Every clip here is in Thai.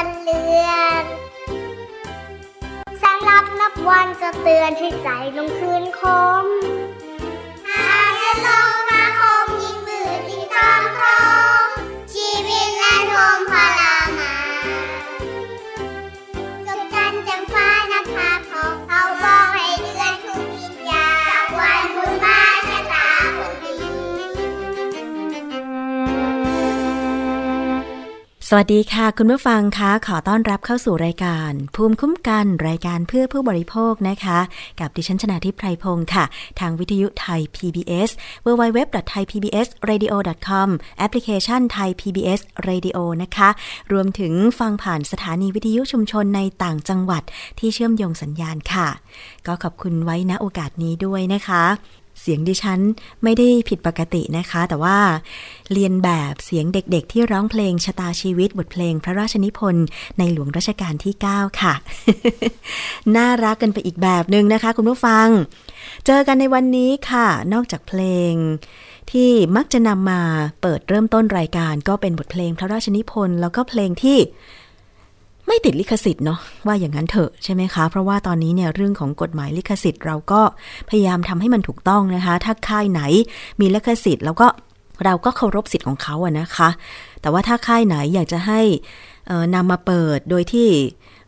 วันเลือนแสงลับนับวันจะเตือนให้ใจลงคืนคม สวัสดีค่ะ คุณผู้ฟังคะขอต้อนรับเข้าสู่รายการ ภูมิคุ้มกันรายการเพื่อผู้บริโภคนะคะ กับดิฉันชนาทิพไพรพงศ์ค่ะ ทางวิทยุไทย PBS www.thaipbsradio.com แอปพลิเคชันไทย PBS Radio นะคะ รวมถึงฟังผ่านสถานีวิทยุชุมชนในต่างจังหวัดที่เชื่อมโยงสัญญาณค่ะ ก็ขอบคุณไว้ณโอกาสนี้ด้วยนะคะ เสียงดิฉันไม่ได้ผิดปกตินะคะ แต่ว่าเรียนแบบเสียงเด็กๆ ที่ร้องเพลงชะตาชีวิตบทเพลงพระราชนิพนธ์ในหลวงรัชกาลที่ 9 ค่ะ น่ารักกันไปอีกแบบหนึ่งนะคะ คุณผู้ฟัง เจอกันในวันนี้ค่ะ นอกจากเพลงที่มักจะนำมาเปิดเริ่มต้นรายการก็เป็นบทเพลงพระราชนิพนธ์แล้วก็เพลงที่ ไม่ติดลิขสิทธิ์เนาะว่าอย่างนั้นเถอะใช่ไหมคะ เพราะว่าตอนนี้เนี่ยเรื่องของกฎหมายลิขสิทธิ์ เราก็พยายามทำให้มันถูกต้องนะคะ ถ้าค่ายไหนมีลิขสิทธิ์แล้วก็เราก็เคารพสิทธิ์ของเขาอะนะคะ แต่ว่าถ้าค่ายไหนอยากจะให้นำมาเปิดโดยที่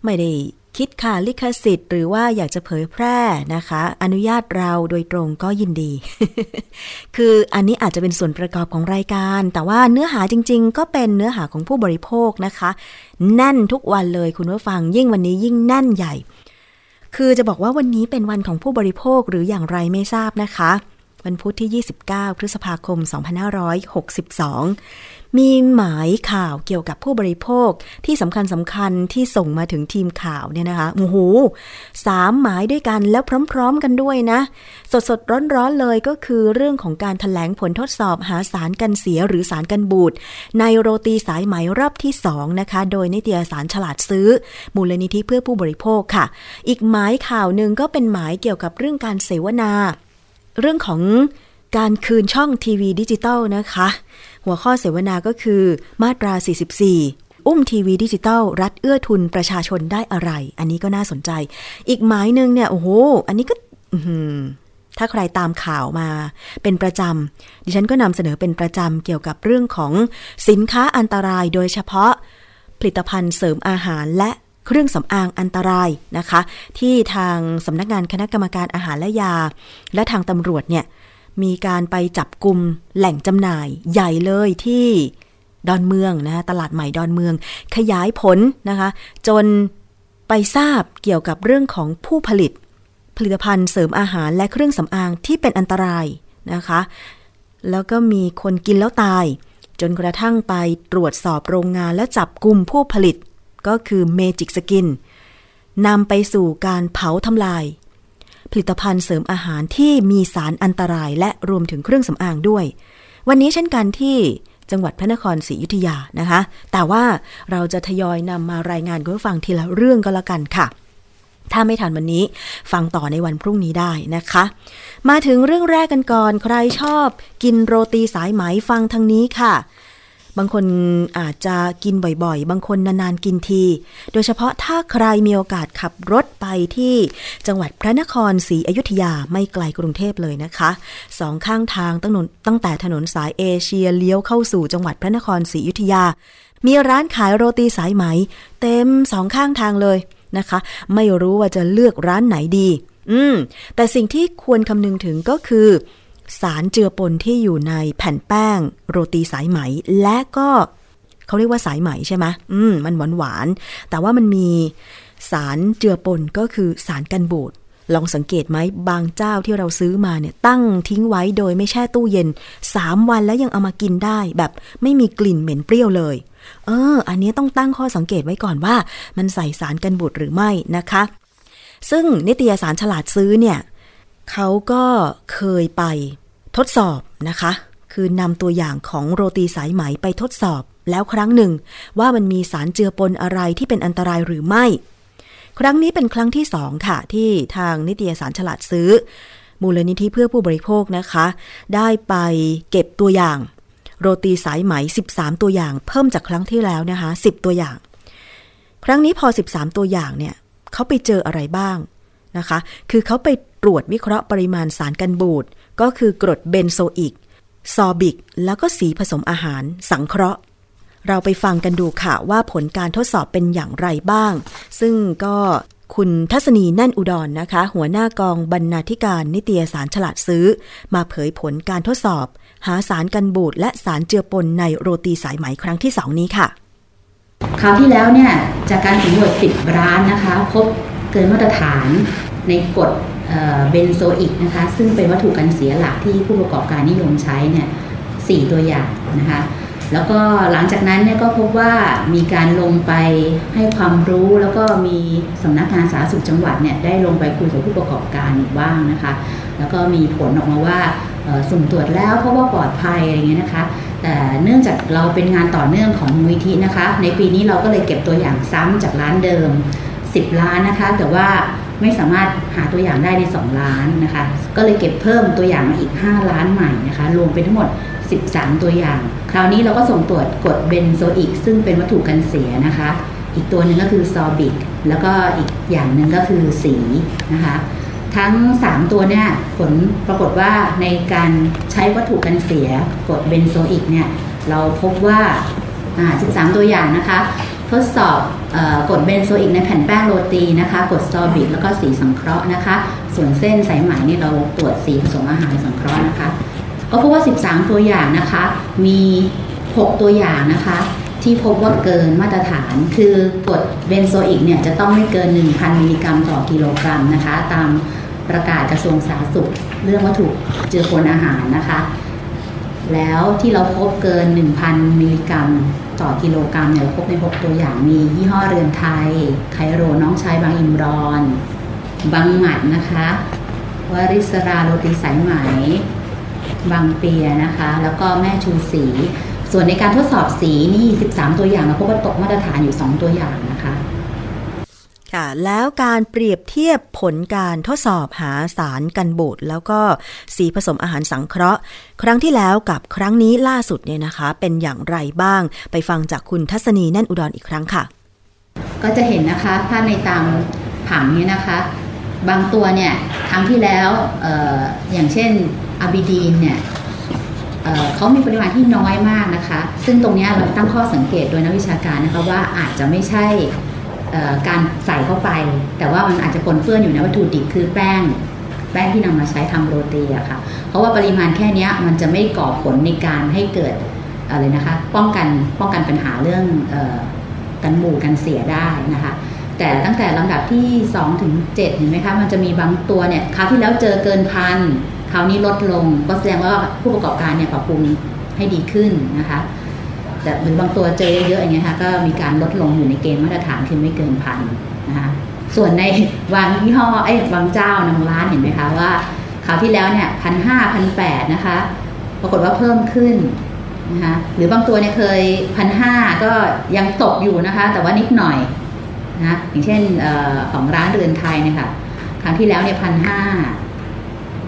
ไม่ได้ คิดค่าลิขสิทธิ์ หรือว่าอยากจะเผยแพร่นะคะ อนุญาตเราโดยตรงก็ยินดี คืออันนี้อาจจะเป็นส่วนประกอบของรายการ แต่ว่าเนื้อหาจริง ๆ ก็เป็นเนื้อหาของผู้บริโภคนะคะ แน่นทุกวันเลยคุณผู้ฟังยิ่งวันนี้ยิ่งแน่นใหญ่ คือจะบอกว่าวันนี้เป็นวันของผู้บริโภคหรืออย่างไรไม่ทราบนะคะ วันพุธที่ 29 พฤษภาคม 2562 มีหมายข่าวเกี่ยวกับผู้บริโภคที่สำคัญสำคัญที่ส่งมาถึงทีมข่าวเนี่ยนะคะ โอ้โหสามหมายด้วยกันแล้วพร้อมๆกันด้วยนะ สดสดๆร้อนๆเลยก็คือเรื่องของการถแถลงผลทดสอบหาสารกันเสียหรือสารกันบูดในโรตีสายไหมรอบที่ 2 นะคะ โดยนิตยสารฉลาดซื้อ มูลนิธิเพื่อผู้บริโภคค่ะ อีกหมายข่าวหนึ่งก็เป็นหมายเกี่ยวกับเรื่องการเสวนา เรื่องของการคืนช่องทีวีดิจิตอลนะคะ หัวข้อเสวนาก็คือมาตรา 44 อุ้มทีวีดิจิตอลรัฐเอื้อทุนประชาชนได้อะไร อันนี้ก็น่าสนใจ อีกหมายหนึ่งเนี่ย โอ้โห อันนี้ก็ถ้าใครตามข่าวมาเป็นประจำ ดิฉันก็นำเสนอเป็นประจำเกี่ยวกับเรื่องของสินค้าอันตรายโดยเฉพาะผลิตภัณฑ์เสริมอาหารและ เครื่องสำอางอันตรายนะคะ ที่ทางสำนักงานคณะกรรมการอาหารและยา และทางตำรวจเนี่ยมีการไปจับกลุ่มแหล่งจำหน่ายใหญ่เลยที่ดอนเมืองนะตลาดใหม่ดอนเมือง ขยายผลนะคะ จนไปทราบเกี่ยวกับเรื่องของผู้ผลิต ผลิตภัณฑ์เสริมอาหารและเครื่องสำอางที่เป็นอันตรายนะคะ แล้วก็มีคนกินแล้วตาย จนกระทั่งไปตรวจสอบโรงงานและจับกลุ่มผู้ผลิต ก็คือ Magic Skin นำไปสู่การเผาทำลาย ผลิตภัณฑ์เสริมอาหารที่มีสารอันตรายและรวมถึงเครื่องสำอางด้วย วันนี้เช่นกันที่จังหวัดพระนครศรีอยุธยานะคะ แต่ว่าเราจะทยอยนำมารายงานคุณผู้ฟังทีละเรื่องก็แล้วกันค่ะ ถ้าไม่ทันวันนี้ฟังต่อในวันพรุ่งนี้ได้นะคะ มาถึงเรื่องแรกกันก่อน ใครชอบ กินโรตีสายไหมฟังทางนี้ค่ะ บางคนอาจจะกินบ่อยๆ บางคนนานๆกินที โดยเฉพาะถ้าใครมีโอกาสขับรถไปที่จังหวัดพระนครศรีอยุธยาไม่ไกลกรุงเทพเลยนะคะสองข้างทางตั้งตั้งแต่ถนนสายเอเชียเลี้ยวเข้าสู่จังหวัดพระนครศรีอยุธยา มีร้านขายโรตีสายไหม เต็มสองข้างทางเลยนะคะ ไม่รู้ว่าจะเลือกร้านไหนดี อืมแต่สิ่งที่ควรคำนึงถึงก็คือ สารเจือปนที่อยู่ในแผ่นแป้ง โรตีสายไหม และก็เขาเรียกว่าสายไหมใช่ไหมอืมมันหวานหวาน แต่ว่ามันมีสารเจือปนก็คือสารกันบูดลองสังเกตไหมบางเจ้าที่เราซื้อมาเนี่ยตั้งทิ้งไว้โดยไม่แช่ตู้เย็น 3 วันแล้วยังเอามากินได้ แบบไม่มีกลิ่นเหม็นเปรี้ยวเลย เออ อันนี้ต้องตั้งข้อสังเกตไว้ก่อนว่า มันใส่สารกันบูดหรือไม่นะคะ ซึ่งนิตยสารฉลาดซื้อเนี่ยเขาก็เคยไป ทดสอบนะคะ คือนำตัวอย่างของโรตีสายไหมไปทดสอบ แล้วครั้งหนึ่ง ว่ามันมีสารเจือปนอะไรที่เป็นอันตรายหรือไม่ ครั้งนี้เป็นครั้งที่สองค่ะ ที่ทางนิตยสารฉลาดซื้อ มูลนิธิเพื่อผู้บริโภคนะคะ ได้ไปเก็บตัวอย่าง โรตีสายไหม 13 ตัวอย่าง เพิ่มจากครั้งที่แล้วนะคะ 10 ตัวอย่าง ครั้งนี้พอ 13 ตัวอย่างเนี่ยเขาไปเจออะไรบ้างนะคะ คือเขาไปตรวจวิเคราะห์ปริมาณสารกันบูด ก็คือกรดเบนโซอิก ซอบิก แล้วก็สีผสมอาหาร สังเคราะห์ เราไปฟังกันดูค่ะว่าผลการทดสอบเป็นอย่างไรบ้าง ซึ่งก็คุณทัศนีแน่นอุดรนนะคะ หัวหน้ากองบรรณาธิการนิตยสารฉลาดซื้อ มาเผยผลการทดสอบ หาสารกันบูดและสารเจือปนในโรตีสายไหมครั้งที่สองนี้ค่ะคราวที่แล้วเนี่ยจากการสำรวจ10ร้านนะคะ พบเกินมาตรฐานในกรด เบนโซอิกนะคะซึ่งเป็นวัตถุกันเสียหลักที่ผู้ประกอบการนิยมใช้เนี่ยสี่ตัวอย่างนะคะแล้วก็หลังจากนั้นเนี่ยก็พบว่ามีการลงไปให้ความรู้แล้วก็มีสำนักงานสาธารณสุขจังหวัดเนี่ยได้ลงไปคุยกับผู้ประกอบการอีกบ้างนะคะ แล้วก็มีผลออกมาว่าสุ่มตรวจแล้วเพราะว่าปลอดภัยอะไรเงี้ยนะคะ แต่เนื่องจากเราเป็นงานต่อเนื่องของมูลนิธินะคะ ในปีนี้เราก็เลยเก็บตัวอย่างซ้ำจากร้านเดิม 10 ล้านนะคะ แต่ว่า ไม่สามารถหาตัวอย่างได้ใน 2 ล้านนะคะ ก็เลยเก็บเพิ่มตัวอย่างมาอีก 5 ล้านใหม่นะคะ รวมเป็นทั้งหมด 13 ตัวอย่าง คราวนี้เราก็ส่งตรวจกรดเบนโซอิก ซึ่งเป็นวัตถุกันเสียนะคะ อีกตัวหนึ่งก็คือซอร์บิก แล้วก็อีกอย่างหนึ่งก็คือสีนะคะ ทั้ง 3 ตัวเนี่ยผลปรากฏว่าในการใช้วัตถุกันเสียกรดเบนโซอิกเนี่ยเราพบว่าอ่า13 ตัวอย่างนะคะ ทดสอบเอ่อ กรดเบนโซอิกในแผ่นแป้งโรตีนะคะ กรดซอร์บิกแล้วก็สีสังเคราะห์นะคะ ส่วนเส้นสายไหมนี่เราตรวจสีผสมอาหารสังเคราะห์นะคะ ก็พบว่า 13 ตัวอย่างนะคะ มี 6 ตัวอย่างนะคะ ที่พบว่าเกินมาตรฐาน คือกรดเบนโซอิกเนี่ยจะต้องไม่เกิน 1,000 มิลลิกรัมต่อกิโลกรัมนะคะ ตามประกาศกระทรวงสาธารณสุข เรื่องวัตถุเจือปนอาหารนะคะ แล้วที่เราพบเกิน 1,000 มิลลิกรัม ต่อกิโลกรัมเนี่ยเราพบใน 6 ตัวอย่างมียี่ห้อเรือนไทย ไคโรน้องชายบังอิมรอน บางหมัดนะคะวาริสราโรตีสายไหม บางเปียนะคะ แล้วก็แม่ชูสี ส่วนในการทดสอบสีนี่ 13 ตัวอย่างเราพบว่าตกมาตรฐานอยู่ 2 ตัวอย่างนะคะ ค่ะแล้วการเปรียบเทียบผลการทดสอบหาสารกันบูดแล้วก็สีผสมอาหารสังเคราะห์ ครั้งที่แล้วกับครั้งนี้ล่าสุดเนี่ยนะคะ เป็นอย่างไรบ้าง ไปฟังจากคุณทัศนีแน่นอุดรอีกครั้งค่ะ ก็จะเห็นนะคะถ้าในตามผังเนี้นะคะ บางตัวเนี่ยครั้งที่แล้วอออย่างเช่นอาบิดีนเนี่ยเเขามีปริมาณที่น้อยมากนะคะ ซึ่งตรงนี้เราตั้งข้อสังเกตโดยนักวิชาการนะคะว่าอาจจะไม่ใช่ การใส่เข้าไป แต่ว่ามันอาจจะปนเปื้อนอยู่ในวัตถุดิบคือแป้ง แป้งที่นำมาใช้ทำโรตีอะค่ะ เพราะว่าปริมาณแค่นี้มันจะไม่ก่อผลในการให้เกิดอะไรนะคะ ป้องกันป้องกันปัญหาเรื่องออกันบูดกันเสียได้นะคะ แต่ตั้งแต่ลำดับที่ 2 ถึง 7 เห็นไหมคะมันจะมีบางตัวเนี่ยคราวที่แล้วเจอเกินพันคราวนี้ลดลงก็แสดงว่าผู้ประกอบการเนี่ยปรับปรุงให้ดีขึ้นนะคะ แต่หรือบางตัวเจอเยอะๆอย่างเงี้ยค่ะก็มีการลดลงอยู่ในเกณฑ์มาตรฐานคือไม่เกินพันนะคะส่วนในบางยี่ห้อเอ้บางเจ้าบางร้านเห็นไหมคะว่าคราวที่แล้วเนี่ยพันห้าพันแปดนะคะปรากฏว่าเพิ่มขึ้นนะคะหรือบางตัวเนี่ยเคยพันห้าก็ยังตกอยู่นะคะ แต่ว่านิดหน่อยนะอย่างเช่นออของร้านเรือนไทยเนี่ยค่ะครั้งที่แล้วเนี่ยพันห้า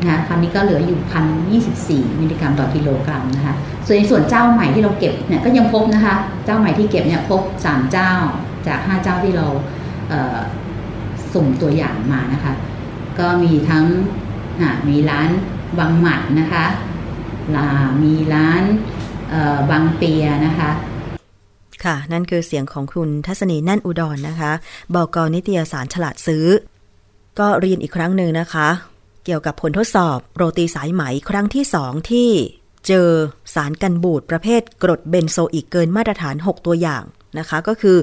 นะคะคราวนี้ก็เหลืออยู่พันยี่สิบสี่มิลลิกรัมต่อกิโลกรัมนะคะส่วนในส่วนเจ้าใหม่ที่เราเก็บเนี่ยก็ยังพบนะคะเจ้าใหม่ที่เก็บเนี่ยพบสามเจ้าจากห้าเจ้าที่เราเสุ่มตัวอย่างมานะคะก็มีทั้งมีร้านบางหมัดนะคะลามีร้านบางเปียนะคะค่ะ นั่นคือเสียงของคุณทัศนีนั่นอุดรนนะคะบอกกนิตยสารฉลาดซื้อ ก็เรียนอีกครั้งหนึ่งนะคะ เกี่ยวกับผลทดสอบโรตีสายไหมครั้งที่สองที่เจอสารกันบูดประเภทกรดเบนโซอีกเกินมาตรฐาน 6 ตัวอย่างนะคะ ก็คือ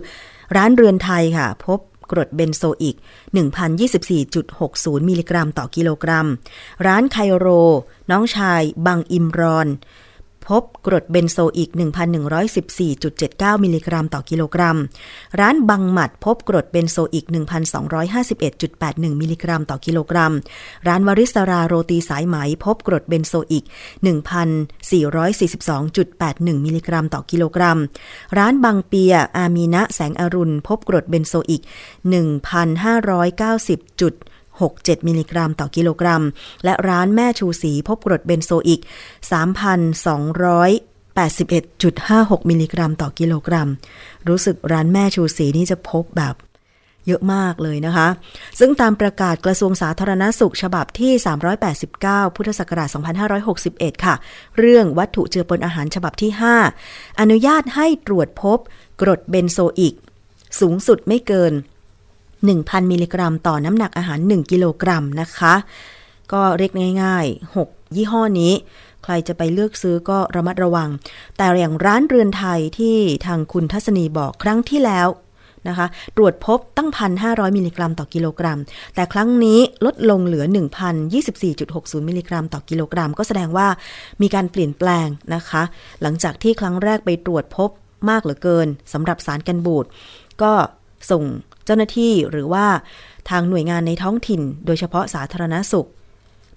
ร้านเรือนไทยค่ะ พบกรดเบนโซอิก1,024.60 มิลลิกรัมต่อกิโลกรัม ร้านไคโร น้องชาย บังอิมรอน พบกรดเบนโซอิก 1,114.79 มิลลิกรัมต่อกิโลกรัม ร้านบังหมัดพบกรดเบนโซอิก 1,251.81 มิลลิกรัมต่อกิโลกรัม ร้านวริสราโรตีสายไหมพบกรดเบนโซอิก 1,442.81 มิลลิกรัมต่อกิโลกรัม ร้านบังเปียอามีนะแสงอรุณ พบกรดเบนโซอิก 1,590. 67 มิลลิกรัมต่อกิโลกรัม และร้านแม่ชูสีพบกรดเบนโซอิก 3,281.56 มิลลิกรัมต่อกิโลกรัม รู้สึกร้านแม่ชูสีนี่จะพบแบบเยอะมากเลยนะคะ ซึ่งตามประกาศกระทรวงสาธารณสุขฉบับที่ 389 พุทธศักราช 2561 ค่ะ เรื่องวัตถุเจือปนอาหารฉบับที่ 5 อนุญาตให้ตรวจพบกรดเบนโซอิก สูงสุดไม่เกิน 1,000 มิลลิกรัม ต่อน้ำหนักอาหาร 1 กิโลกรัมนะคะ ก็เรียกง่ายๆ 6 ยี่ห้อนี้ ใครจะไปเลือกซื้อก็ระมัดระวัง แต่อย่างร้านเรือนไทยที่ทางคุณทัศนีบอกครั้งที่แล้วนะคะ ตรวจพบตั้ง 1,500 มิลลิกรัมต่อกิโลกรัม แต่ครั้งนี้ลดลงเหลือ 1,024.60 มิลลิกรัมต่อกิโลกรัม ก็แสดงว่ามีการเปลี่ยนแปลงนะคะ หลังจากที่ครั้งแรกไปตรวจพบมากเหลือเกินสำหรับสารกันบูดก็ส่ง จ้าหน้าที่หรือว่าทางหน่วยงานในท้องถิ่น โดยเฉพาะสาธารณสุข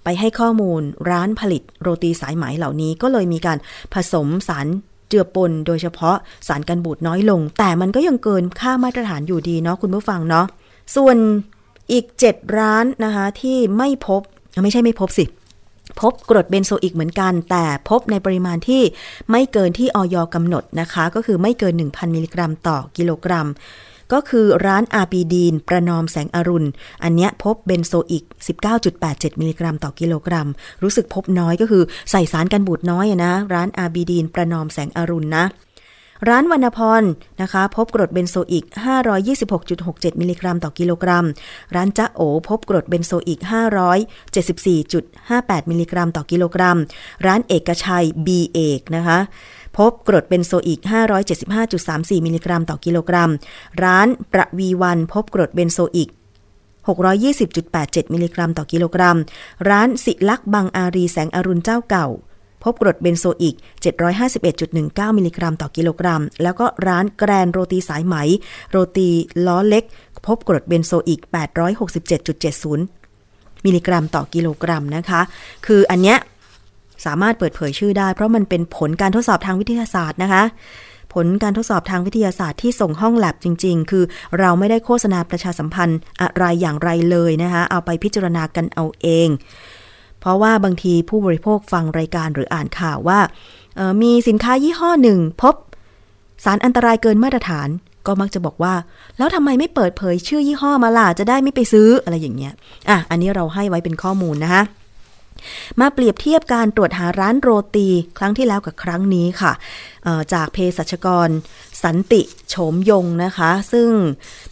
ไปให้ข้อมูลร้านผลิตโรตีสายไหมเหล่านี้ก็เลยมีการผสมสารเจือปนโดยเฉพาะสารกันบูดน้อยลง แต่มันก็ยังเกินค่ามาตรฐานอยู่ดีเนาะคุณผู้ฟังเนาะส่วนอีก 7 ร้านนะคะที่ไม่พบไม่ใช่ไม่พบสิพบกรดเบนโซอิกเหมือนกัน แต่พบในปริมาณที่ไม่เกินที่อย. กำหนดนะคะ ก็คือไม่เกิน 1,000 มิลลิกรัมต่อกิโลกรัม ก็คือร้านอาบีดีน ประนอมแสงอรุณ อันเนี้ยพบเบนโซอิก19.87 มิลลิกรัมต่อกิโลกรัม รู้สึกพบน้อยก็คือใส่สารกันบูดน้อยนะ ร้านอาบีดีน ประนอมแสงอรุณนะร้านวรรณพรนะคะ พบกรดเบนโซอิก526.67 มิลลิกรัมต่อกิโลกรัม ร้านจ้าโอ พบกรดเบนโซอิก574.58 มิลลิกรัมต่อกิโลกรัม ร้านเอกชัยบีเอกนะคะ พบกรดเบนโซอิก575.34 มิลลิกรัมต่อกิโลกรัม ร้านประวีวันพบกรดเบนโซอิก620.87 มิลลิกรัมต่อกิโลกรัม ร้านสิลักบังอารีแสงอรุณเจ้าเก่า พบกรดเบนโซอิก751.19 มิลลิกรัมต่อกิโลกรัม แล้วก็ร้านแกรนโรตีสายไหม โรตีล้อเล็ก พบกรดเบนโซอิก867.70 มิลลิกรัมต่อกิโลกรัมนะคะ คืออันเนี้ย สามารถเปิดเผยชื่อได้ เพราะมันเป็นผลการทดสอบทางวิทยาศาสตร์นะคะ ผลการทดสอบทางวิทยาศาสตร์ที่ส่งห้องแล็บจริง ๆ คือเราไม่ได้โฆษณาประชาสัมพันธ์อะไรอย่างไรเลยนะคะ เอาไปพิจารณากันเอาเอง เพราะว่าบางทีผู้บริโภคฟังรายการหรืออ่านข่าวว่า มีสินค้ายี่ห้อหนึ่งพบ สารอันตรายเกินมาตรฐานก็มักจะบอกว่า แล้วทำไมไม่เปิดเผยชื่อยี่ห้อมาล่ะจะได้ไม่ไปซื้ออะไรอย่างเงี้ย อะ อันนี้เราให้ไว้เป็นข้อมูลนะคะ มาเปรียบเทียบการตรวจหาร้านโรตีครั้งที่แล้วกับครั้งนี้ค่ะ จากเภสัชกร สันติโฉมยงนะคะ ซึ่ง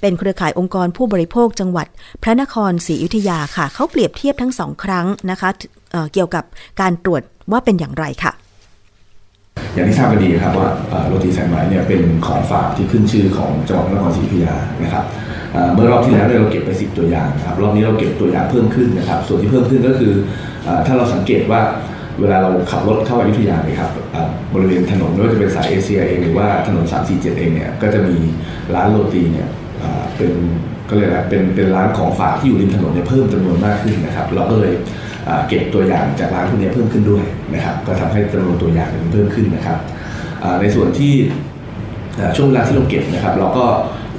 เป็นเครือข่ายองค์กรผู้บริโภคจังหวัด พระนครศรีอยุธยาค่ะ เขาเปรียบเทียบทั้งสองครั้งนะคะเเกี่ยวกับการตรวจว่าเป็นอย่างไรค่ะ อย่างที่ทราบกันดีครับว่าโรตีสายไหมเนี่ยเป็นของฝากที่ขึ้นชื่อของจังหวัดพระนครศรีอยุธยานะครับเมื่อรอบที่แล้วเราเก็บไป 10 ตัวอย่างครับรอบนี้เราเก็บตัวอย่างเพิ่มขึ้นนะครับส่วนที่เพิ่มขึ้นก็คือถ้าเราสังเกตว่าเวลาเราขับรถเข้าอยุธยาเนี่ยครับบริเวณถนนไม่ว่าจะเป็นสายเอเชียเองหรือว่าถนน 347 เองเนี่ยก็จะมีร้านโรตีเนี่ยเป็นก็เลยกอะเป็นเป็นร้านของฝากที่อยู่ริมถนนเนี่ยเพิ่มจำนวนมากขึ้นนะครับเราก็เลย เก็บตัวอย่างจากร้านพวกนี้เพิ่มขึ้นด้วยนะครับ ก็ทำให้จำนวนตัวอย่างมันเพิ่มขึ้นนะครับ ในส่วนที่ช่วงเวลาที่เราเก็บนะครับ เราก็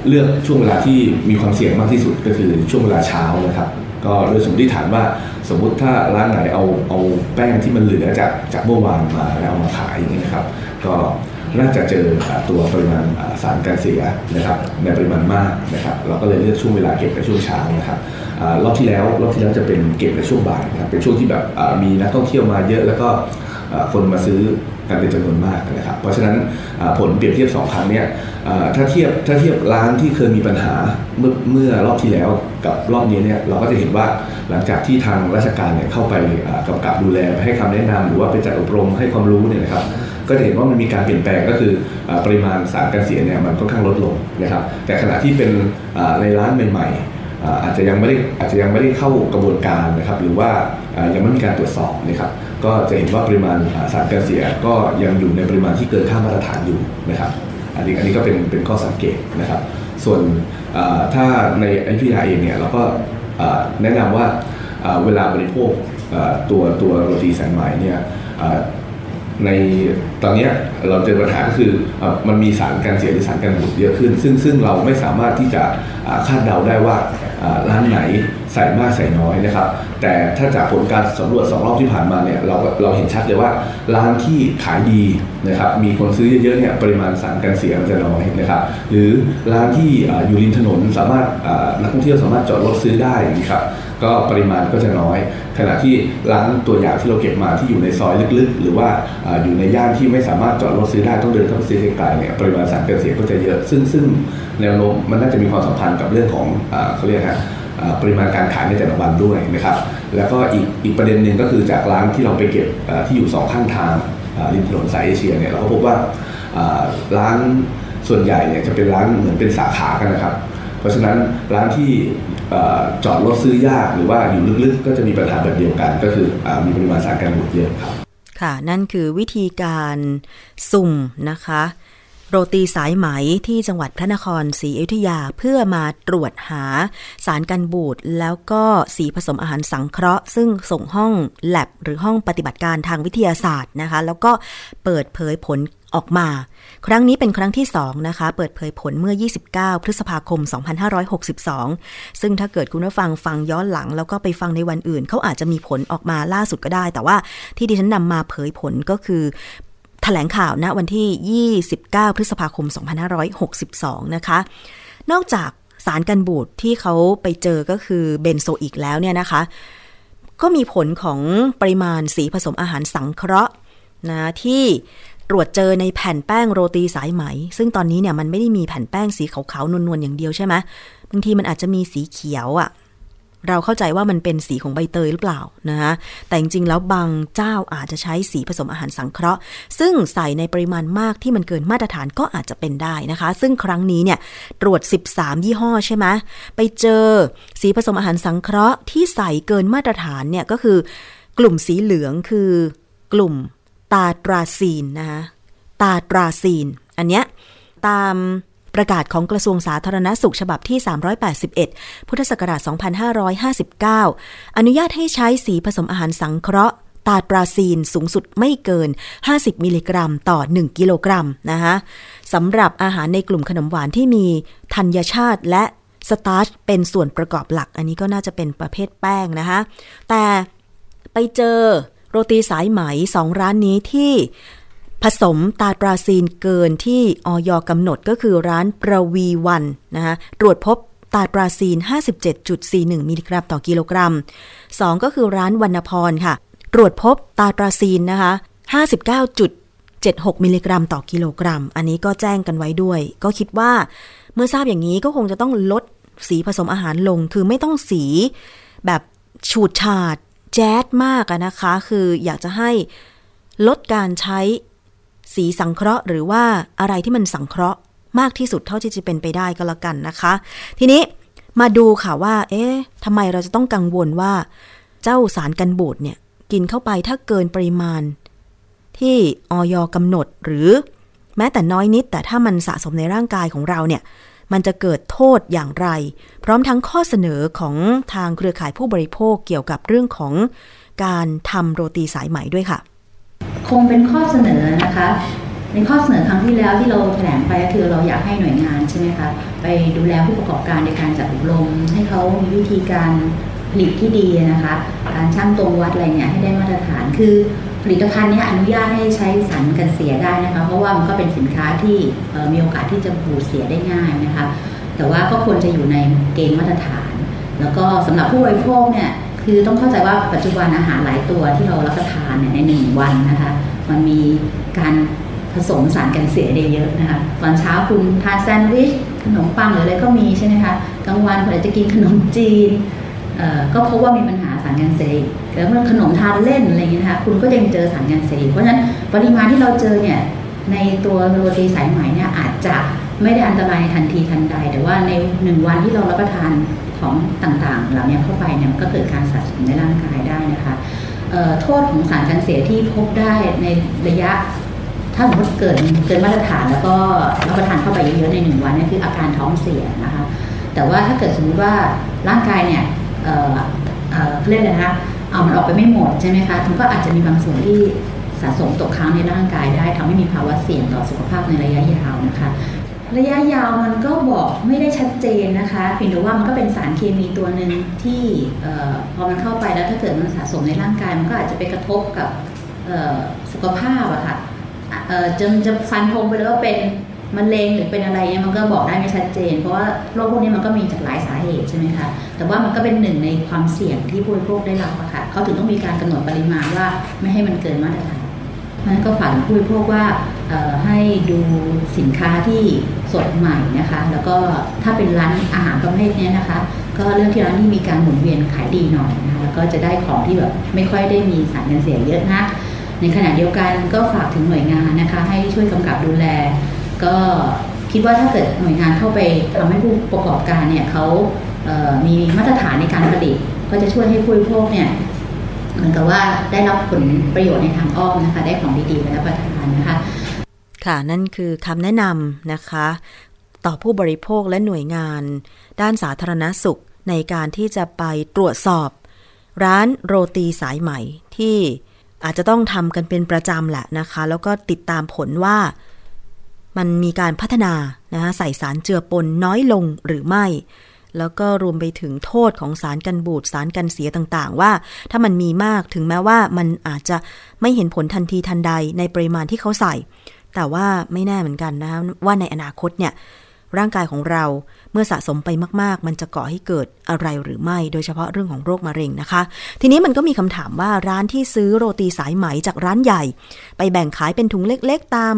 เลือกช่วงเวลาที่มีความเสี่ยงมากที่สุดก็คือช่วงเวลาเช้านะครับ ก็โดยสมมติฐานว่าสมมุติถ้าร้านไหนเอาเอาแป้งที่มันเหลือจากจากเมื่อวานมาแล้วเอามาขายอย่างนี้นะครับ ก็ น่าจะเจอตัวปริมาณสารการเสียนะครับในปริมาณมากนะครับเราก็เลยเลือกช่วงเวลาเก็บในช่วงเช้านะครับรอบที่แล้วรอบที่แล้วจะเป็นเก็บในช่วงบ่ายนะครับเป็นช่วงที่แบบมีนักท่องเที่ยวมาเยอะแล้วก็คนมาซื้อกันเป็นจำนวนมากนะครับ เพราะฉะนั้นผลเปรียบเทียบสองครั้งเนี่ยถ้าเทียบถ้าเทียบร้านที่เคยมีปัญหาเมื่อเมื่อรอบที่แล้วกับรอบนี้เนี่ยเราก็จะเห็นว่าหลังจากที่ทางราชการเนี่ยเข้าไปกำกับดูแลให้คำแนะนำหรือว่าไปจัดอบรมให้ความรู้เนี่ยนะครับ ก็จะเห็นว่ามันมีการเปลี่ยนแปลงก็คือปริมาณสารการเสียเนี่ยมันค่อนข้างลดลงนะครับแต่ขณะที่เป็นในร้านใหม่ๆอาจจะยังไม่ได้อาจจะยังไม่ได้เข้ากระบวนการนะครับหรือว่ายังไม่มีการตรวจสอบนะครับก็จะเห็นว่าปริมาณสารการเสียก็ยังอยู่ในปริมาณที่เกินค่ามาตรฐานอยู่นะครับอันนี้อันนี้ก็เป็นเป็นข้อสังเกตนะครับ ส่วนถ้าในอยุธยาเองเนี่ยเราก็แนะนำว่าอ่าเวลาบริโภคตัวตัวโรตีสายไหมเนี่ย ในตอนนี้เราเจอปัญหาก็คือมันมีสารการเสียหรือสารการบูดเยอะขึ้น ซึ่งซึ่งเราไม่สามารถที่จะคาดเดาได้ว่าร้านไหน ใส่มากใส่น้อยนะครับ แต่ถ้าจากผลการสำรวจสองรอบที่ผ่านมาเนี่ยเราเราเห็นชัดเลยว่าร้านที่ขายดีนะครับมีคนซื้อเยอะๆเนี่ยปริมาณสารการเสียมันจะน้อยนะครับ หรือร้านที่อยู่ริมถนนสามารถนักท่องเที่ยวสามารถจอดรถซื้อได้นะครับก็ปริมาณก็จะน้อย ขณะที่ร้านตัวอย่างที่เราเก็บมาที่อยู่ในซอยลึกๆ หรือว่าอยู่ในย่านที่ไม่สามารถจอดรถซื้อได้ต้องเดินเข้าไปซื้อไกลๆเนี่ยปริมาณสารการเสียก็จะเยอะ ซึ่งซึ่งแนวโน้มมันน่าจะมีความสัมพันธ์กับเรื่องของอเขาเรียกฮะ ปริมาณการขายในแต่ละวันด้วยนะครับแล้วก็อีกอีกประเด็นหนึ่งก็คือจากร้านที่เราไปเก็บที่อยู่สองข้างทางริมถนนสายเอเชียเนี่ยเราก็พบว่าร้านส่วนใหญ่เนี่ยจะเป็นร้านเหมือนเป็นสาขากันนะครับ เพราะฉะนั้นร้านที่จอดรถซื้อยากหรือว่าอยู่ลึกๆ ก็จะมีปัญหาแบบเดียวกัน ก็คืออมีปริมาณสารการบูดเยอะครับค่ะนั่นคือวิธีการสุ่มนะคะ โรตีสายไหมที่จังหวัดพระนครศรีอยุธยาเพื่อมาตรวจหาสารกันบูดแล้วก็สีผสมอาหารสังเคราะห์ ซึ่งส่งห้องแลบหรือห้องปฏิบัติการทางวิทยาศาสตร์นะคะ แล้วก็เปิดเผยผลออกมา ครั้งนี้เป็นครั้งที่ 2 นะคะ เปิดเผยผลเมื่อ 29 พฤษภาคม 2562 ซึ่งถ้าเกิดคุณผู้ฟังฟังย้อนหลัง แล้วก็ไปฟังในวันอื่น เขาอาจจะมีผลออกมาล่าสุดก็ได้ แต่ว่าที่ดิฉันนำมาเผยผลก็คือ แถลงข่าวณวันที่ 29 พฤษภาคม 2562 นะคะ นอกจากสารกันบูดที่เขาไปเจอก็คือเบนโซอิกแล้วเนี่ยนะคะ ก็มีผลของปริมาณสีผสมอาหารสังเคราะห์นะที่ตรวจเจอในแผ่นแป้งโรตีสายไหม ซึ่งตอนนี้เนี่ยมันไม่ได้มีแผ่นแป้งสีขาวๆนวลๆอย่างเดียวใช่ไหมบางทีมันอาจจะมีสีเขียวอะ่ะ เราเข้าใจว่ามันเป็นสีของใบเตยหรือเปล่านะคะแต่จริงๆแล้วบางเจ้าอาจจะใช้สีผสมอาหารสังเคราะห์ ซึ่งใส่ในปริมาณมากที่มันเกินมาตรฐานก็อาจจะเป็นได้นะคะ ซึ่งครั้งนี้เนี่ยตรวจ 13 ยี่ห้อใช่ไหมไปเจอสีผสมอาหารสังเคราะห์ที่ใส่เกินมาตรฐานเนี่ยก็คือกลุ่มสีเหลืองคือกลุ่มตาตราซีนนะคะตาตราซีน อันเนี้ยตาม ประกาศของกระทรวงสาธารณสุขฉบับที่ 381 พุทธศักราช 2559 อนุญาตให้ใช้สีผสมอาหารสังเคราะห์ตาตราซีนสูงสุดไม่เกิน 50 มิลลิกรัมต่อ 1 กิโลกรัมนะคะสำหรับอาหารในกลุ่มขนมหวานที่มีธัญชาติและ starch เป็นส่วนประกอบหลัก อันนี้ก็น่าจะเป็นประเภทแป้งนะคะ แต่ไปเจอโรตีสายไหมสองร้านนี้ที่ ผสม tartrazine เกินที่อย.กำหนดก็คือร้านประวีวันนะคะตรวจพบ tartrazine 57.41 มิลลิกรัมต่อกิโลกรัม 2 ก็คือร้านวรรณพรค่ะ ตรวจพบ tartrazine นะคะ59.76 มิลลิกรัมต่อกิโลกรัม อันนี้ก็แจ้งกันไว้ด้วย ก็คิดว่าเมื่อทราบอย่างนี้ก็คงจะต้องลดสีผสมอาหารลง คือไม่ต้องสีแบบฉูดฉาดแจ๊ดมากนะคะ คืออยากจะให้ลดการใช้ สีสังเคราะห์หรือว่าอะไรที่มันสังเคราะห์มากที่สุดเท่าที่จะเป็นไปได้ก็แล้วกันนะคะ ทีนี้มาดูค่ะว่า เอ๊ะทำไมเราจะต้องกังวลว่า เจ้าสารกันบูดเนี่ย กินเข้าไปถ้าเกินปริมาณ ที่ออยกำหนดหรือแม้แต่น้อยนิด แต่ถ้ามันสะสมในร่างกายของเราเนี่ย มันจะเกิดโทษอย่างไร พร้อมทั้งข้อเสนอของทางเครือข่ายผู้บริโภคเกี่ยวกับเรื่องของการทำโรตีสายไหมด้วยค่ะ คงเป็นข้อเสนอนะคะในข้อเสนอครั้งที่แล้วที่เราแถลงไปก็คือเราอยากให้หน่วยงานใช่ไหมคะไปดูแลผู้ประกอบการในการจัดอบรม ให้เขามีวิธีการผลิตที่ดีนะคะการช่างตรงวัดอะไรเนี่ยให้ได้มาตรฐานคือผลิตภัณฑ์นี้อนุญาตให้ใช้สารกันเสียได้นะคะเพราะว่ามันก็เป็นสินค้าที่มีโอกาสที่จะบูดเสียได้ง่ายนะคะแต่ว่าก็ควรจะอยู่ในเกณฑ์มาตรฐาน แล้วก็สำหรับผู้บริโภคเนี่ย คือต้องเข้าใจว่าปัจจุบันอาหารหลายตัวที่เรารับประทานเนี่ยในหนึ่งวันนะคะ มันมีการผสมสารกันเสียได้เยอะนะคะ ตอนเช้าคุณทานแซนด์วิช ขนมปังหรืออะไรก็มีใช่ไหมคะกลางวันคุณอาจจะกินขนมจีนก็พบว่ามีปัญหาสารกันเสียแล้วเมื่อขนมทานเล่นอะไรอย่างนี้นะคะ คุณก็ยังเจอสารกันเสียเพราะฉะนั้นปริมาณที่เราเจอเนี่ยในตัวโรตีสายไหมเนี่ยอาจจะไม่ได้อันตรายทันทีทันใด แต่ว่าในหนึ่งวันที่เรารับประทาน ของต่างๆ เหล่านี้เข้าไปเนี่ยก็เกิดการสะสมในร่างกายได้นะคะโทษของสารกันเสียที่พบได้ในระยะ ถ้าสมมติเกินเกินมาตรฐานแล้วก็รับประทานเข้าไปเยอะๆในหนึ่งวันนี่คืออาการท้องเสียนะคะแต่ว่าถ้าเกิดสมมติว่าร่างกายเนี่ยเเรียกอะไรนะคะเอามันออกไปไม่หมดใช่ไหมคะมันก็อาจจะมีบางส่วนที่สะสมตกค้างในร่างกายได้ทำให้มีภาวะเสี่ยงต่อสุขภาพในระยะยาวนะคะ ระยะยาวมันก็บอกไม่ได้ชัดเจนนะคะเพียงแต่ว่ามันก็เป็นสารเคมีตัวหนึ่งที่พอมันเข้าไปแล้วถ้าเกิดมันสะสมในร่างกาย มันก็อาจจะไปกระทบกับสุขภาพอะค่ะจะจะฟันธงไปเลยว่าเป็นมะเร็งหรือเป็นอะไรเนี่ยมันก็บอกได้ไม่ชัดเจน เพราะว่าโรคพวกนี้มันก็มีจากหลายสาเหตุใช่ไหมคะแต่ว่ามันก็เป็นหนึ่งในความเสี่ยงที่ผู้บริโภคได้รับอะค่ะเขาถึงต้องมีการกำหนดปริมาณว่าไม่ให้มันเกินมาตรฐาน นั้นก็ฝากผู้บริโภคว่าให้ดูสินค้าที่สดใหม่นะคะ แล้วก็ถ้าเป็นร้านอาหารประเภทนี้นะคะ ก็เรื่องที่ร้านที่มีการหมุนเวียนขายดีหน่อยนะคะแล้วก็จะได้ของที่แบบไม่ค่อยได้มีสารกันเสียเยอะนะในขณะเดียวกันก็ฝากถึงหน่วยงานนะคะ ให้ช่วยกำกับดูแล ก็คิดว่าถ้าเกิดหน่วยงานเข้าไปทำให้ผู้ประกอบการเนี่ยเขามีมาตรฐานในการผลิตก็จะช่วยให้ผู้บริโภคเนี่ย เหมือนกับว่าได้รับผลประโยชน์ในทางอ้อมนะคะ ได้ของดีๆไปรับประทานนะคะ ค่ะนั่นคือคำแนะนำนะคะ ต่อผู้บริโภคและหน่วยงาน ด้านสาธารณสุขในการที่จะไปตรวจสอบ ร้านโรตีสายใหม่ที่อาจจะต้องทำกันเป็นประจำแหละนะคะ แล้วก็ติดตามผลว่ามันมีการพัฒนานะคะใส่สารเจือปนน้อยลงหรือไม่ แล้วก็รวมไปถึงโทษของสารกันบูดสารกันเสียต่างๆ ว่า ถ้ามันมีมากถึงแม้ว่ามันอาจจะไม่เห็นผลทันทีทันใดในปริมาณที่เขาใส่ แต่ว่าไม่แน่เหมือนกันนะคะว่าในอนาคตเนี่ยร่างกายของเราเมื่อสะสมไปมาก ๆ มันจะก่อให้เกิดอะไรหรือไม่ โดยเฉพาะเรื่องของโรคมะเร็งนะคะ ทีนี้มันก็มีคำถามว่าร้านที่ซื้อโรตีสายไหมจากร้านใหญ่ ไปแบ่งขายเป็นถุงเล็ก ๆ ตาม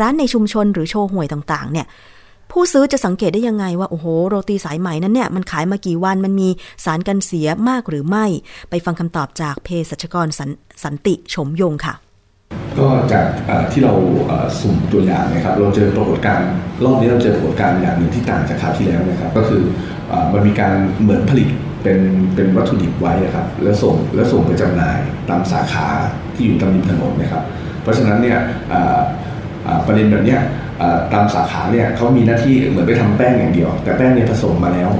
ร้านในชุมชนหรือโชว์หวยต่าง ๆ เนี่ย ผู้ซื้อจะสังเกตได้ยังไงว่าโอ้โหโรตีสายไหมนั้นเนี่ยมันขายมากี่วันมันมีสารกันเสียมากหรือไม่ ไปฟังคำตอบจากเภสัชกรสสันติชมยงค่ะ ก็จากที่เราสุ่มตัวอย่างนะครับเราเจอปรากฏการณ์รอบนี้เราเจอปรากฏการณ์อย่างหนึ่งที่ต่างจากคราวที่แล้วนะครับ ก็คือมันมีการเหมือนผลิตเป็นเป็นวัตถุดิบไว้นะครับแล้วส่งแล้วส่งไปจำหน่ายตามสาขาที่อยู่ตามริมถนนนะครับ เพราะฉะนั้นเนี่ย ประเด็นแบบนี้ตามสาขาเนี่ยเขามีหน้าที่เหมือนไปทำแป้งอย่างเดียว แต่แป้งเนี่ยผสมมาแล้ว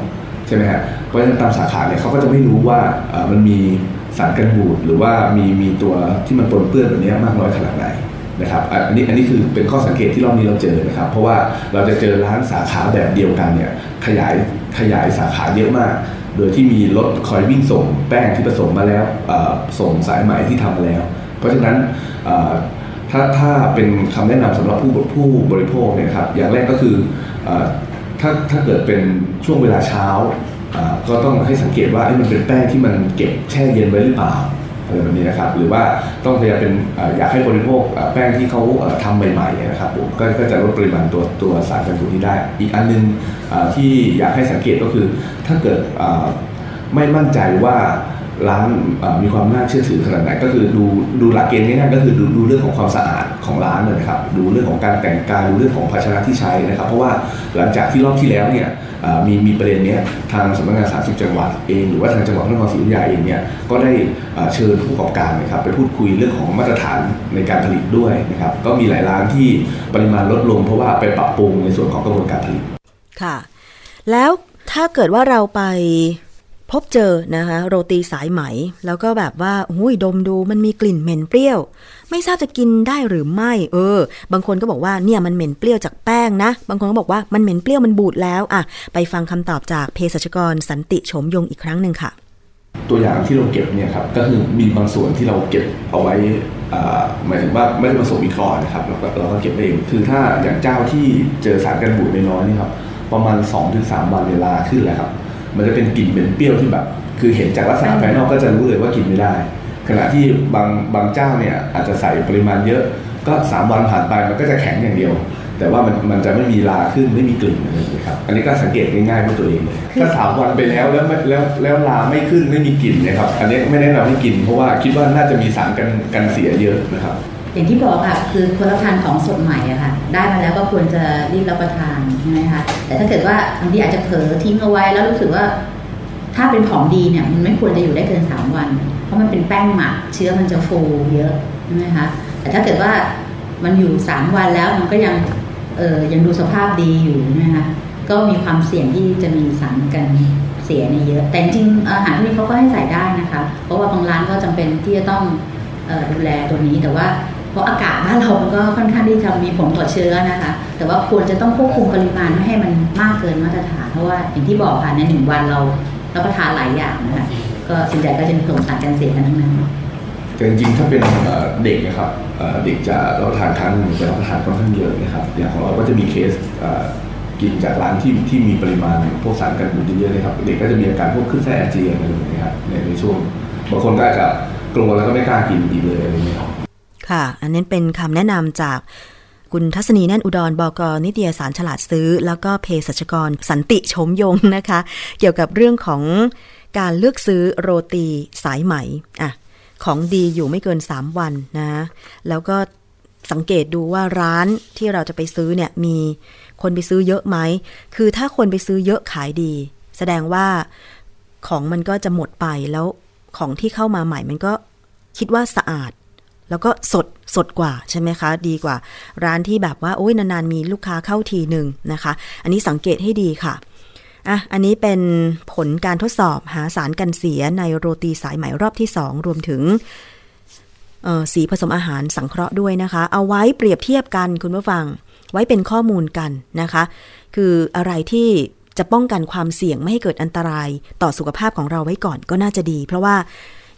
ใช่ไหมฮะเพราะฉะนั้นตามสาขาเนี่ยเขาก็จะไม่รู้ว่ามันมีสารกันบูดหรือว่ามีมีตัวที่มันปนเปื้อนแบบนี้มากน้อยขนาดไหนนะครับอันนี้อันนี้คือเป็นข้อสังเกตที่รอบนี้เราเจอนะครับ เพราะว่าเราจะเจอร้านสาขาแบบเดียวกันเนี่ยขยายขยายสาขาเยอะมาก โดยที่มีรถคอยวิ่งส่งแป้งที่ผสมมาแล้วส่งสายไหมที่ทำมาแล้ว เพราะฉะนั้น ถ้าถ้าเป็นคำแนะนำสำหรับผู้ผู้บริโภคเนี่ยครับอย่างแรกก็คือถ้าถ้าเกิดเป็นช่วงเวลาเช้า ก็ต้องให้สังเกตว่ามันเป็นแป้งที่มันเก็บแช่เย็นไว้หรือเปล่าอะไรแบบนี้นะครับหรือว่าต้องพยายามเป็นอยากให้บริโภคแป้งที่เขาทำใหม่ๆนะครับผมก็จะลดปริมาณตัวตัวสารกันบูดนี้ได้ อีกอันนึงที่อยากให้สังเกตก็คือถ้าเกิดไม่มั่นใจว่า ร้านมีความน่าเชื่อถือขนาดไหนก็คือดูดูหลักเกณฑ์ง่ายๆก็คือดูดูเรื่องของความสะอาดของร้านเลยนะครับ ดูเรื่องของการแต่งกายดูเรื่องของภาชนะที่ใช้นะครับ เพราะว่าหลังจากที่รอบที่แล้วเนี่ยมีมีประเด็นเนี้ยทางสำนักงานสาธารณสุขจังหวัดเองหรือว่าทางจังหวัดพระนครศรีอยุธยาเองเนี่ยก็ได้เชิญผู้ประกอบการนะครับไปพูดคุยเรื่องของมาตรฐานในการผลิตด้วยนะครับก็มีหลายร้านที่ปริมาณลดลงเพราะว่าไปปรับปรุงในส่วนของกระบวนการผลิตค่ะ แล้วถ้าเกิดว่าเราไป พบเจอนะคะโรตีสายไหม แล้วก็แบบว่าอุ้ยดมดูมันมีกลิ่นเหม็นเปรี้ยว ไม่ทราบจะกินได้หรือไม่ เออ บางคนก็บอกว่าเนี่ยมันเหม็นเปรี้ยวจากแป้งนะ บางคนก็บอกว่ามันเหม็นเปรี้ยวมันบูดแล้วอะไปฟังคำตอบจากเภสัชกรสันติโฉมยงอีกครั้งหนึ่งค่ะ ตัวอย่างที่เราเก็บเนี่ยครับก็คือมีบางส่วนที่เราเก็บเอาไว้อ่าหมายถึงว่าไม่ได้ผสมวิเคราะห์นะครับเราก็เราก็เก็บเองคือถ้าอย่างเจ้าที่เจอสารกันบูดน้อยๆนี่ครับประมาณ 2-3 วันเวลาขึ้นแล้วครับ มันจะเป็นกลิ่นเป็นเปรี้ยวที่แบบ คือเห็นจากลักษณะภายนอกก็จะรู้เลยว่ากินไม่ได้ ขณะที่บางบางเจ้าเนี่ยอาจจะใส่ปริมาณเยอะ ก็ 3 วันผ่านไปมันก็จะแข็งอย่างเดียว แต่ว่ามันมันจะไม่มีลาขึ้นไม่มีกลิ่นอะไรเลยครับ อันนี้ก็สังเกตง่ายๆด้วยตัวเองเลยถ้าสามวันไปแล้วแล้วไม่แล้วแล้วลาไม่ขึ้นไม่มีกลิ่นเนะครับ อันนี้ไม่แนะนำให้กิน เพราะว่าคิดว่าน่าจะมีสารกันกันเสียเยอะนะครับ อย่างที่บอกค่ะคือควรรับทานของสดใหม่อะค่ะ ได้มาแล้วก็ควรจะรีบรับประทานใช่ไหมคะแต่ถ้าเกิดว่าบางทีอาจจะเผลอทิ้งเอาไว้แล้วรู้สึกว่า ถ้าเป็นของดีเนี่ยมันไม่ควรจะอยู่ได้เกินสามวัน เพราะมันเป็นแป้งหมักเชื้อมันจะฟูเยอะใช่ไหมคะแต่ถ้าเกิดว่ามันอยู่สามวันแล้วมันก็ยังเออยังดูสภาพดีอยู่ใช่ไหมคะก็มีความเสี่ยงที่จะมีสารกันเสียในเยอะ แต่จริงอาหารพวกนี้เขาก็ให้ใส่ได้นะคะ เพราะว่าบางร้านก็จำเป็นที่จะต้องดูแลตัวนี้แต่ว่า เพราะอากาศบ้านเรามันก็ค่อนข้างที่จะมีผลต่อเชื้อนะคะ แต่ว่าควรจะต้องควบคุมปริมาณไม่ให้มันมากเกินมาตรฐาน เพราะว่าอย่างที่บอกค่ะในหนึ่งวันเรารับประทานหลายอย่างนะคะ ก็ส่วนใหญ่ก็จะมีผสมสารกันเสียกันทั้งนั้น แต่จริงๆถ้าเป็นเด็กนะครับเด็กจะรับประทานครั้งหนึ่งจะรับประทานค่อนข้างเยอะนะครับ อย่างของเราก็จะมีเคสกินจากร้านที่ที่มีปริมาณพวกสารกันบูดเยอะๆนะครับ เด็กก็จะมีอาการพวกคลื่นไส้อาเจียนอะไรแบบนี้ครับในในช่วงบางคนก็อาจจะกลัวแล้วก็ไม่กล้ากินอีกเลยอะไรเงี้ยครับ ค่ะ อันนี้เป็นคำแนะนำจากคุณทัศนีแน่นอุดรบกอนิตยสารฉลาดซื้อ แล้วก็เภสัชกรสันติชมยงนะคะ เกี่ยวกับเรื่องของการเลือกซื้อโรตีสายไหมอะของดีอยู่ไม่เกิน 3 วันนะ แล้วก็สังเกตดูว่าร้านที่เราจะไปซื้อเนี่ยมีคนไปซื้อเยอะไหม คือถ้าคนไปซื้อเยอะขายดี แสดงว่าของมันก็จะหมดไปแล้วของที่เข้ามาใหม่มันก็คิดว่าสะอาด แล้วก็สดสดกว่าใช่ไหมคะ ดีกว่า ร้านที่แบบว่าโอ้ยนานๆมีลูกค้าเข้าทีหนึ่งนะคะ อันนี้สังเกตให้ดีค่ะอะ อันนี้เป็นผลการทดสอบหาสารกันเสียในโรตีสายไหมรอบที่ 2 รวมถึงสีผสมอาหารสังเคราะห์ด้วยนะคะ เอาไว้เปรียบเทียบกันคุณผู้ฟัง ไว้เป็นข้อมูลกันนะคะ คืออะไรที่จะป้องกันความเสี่ยงไม่ให้เกิดอันตรายต่อสุขภาพของเราไว้ก่อนก็น่าจะดี เพราะว่า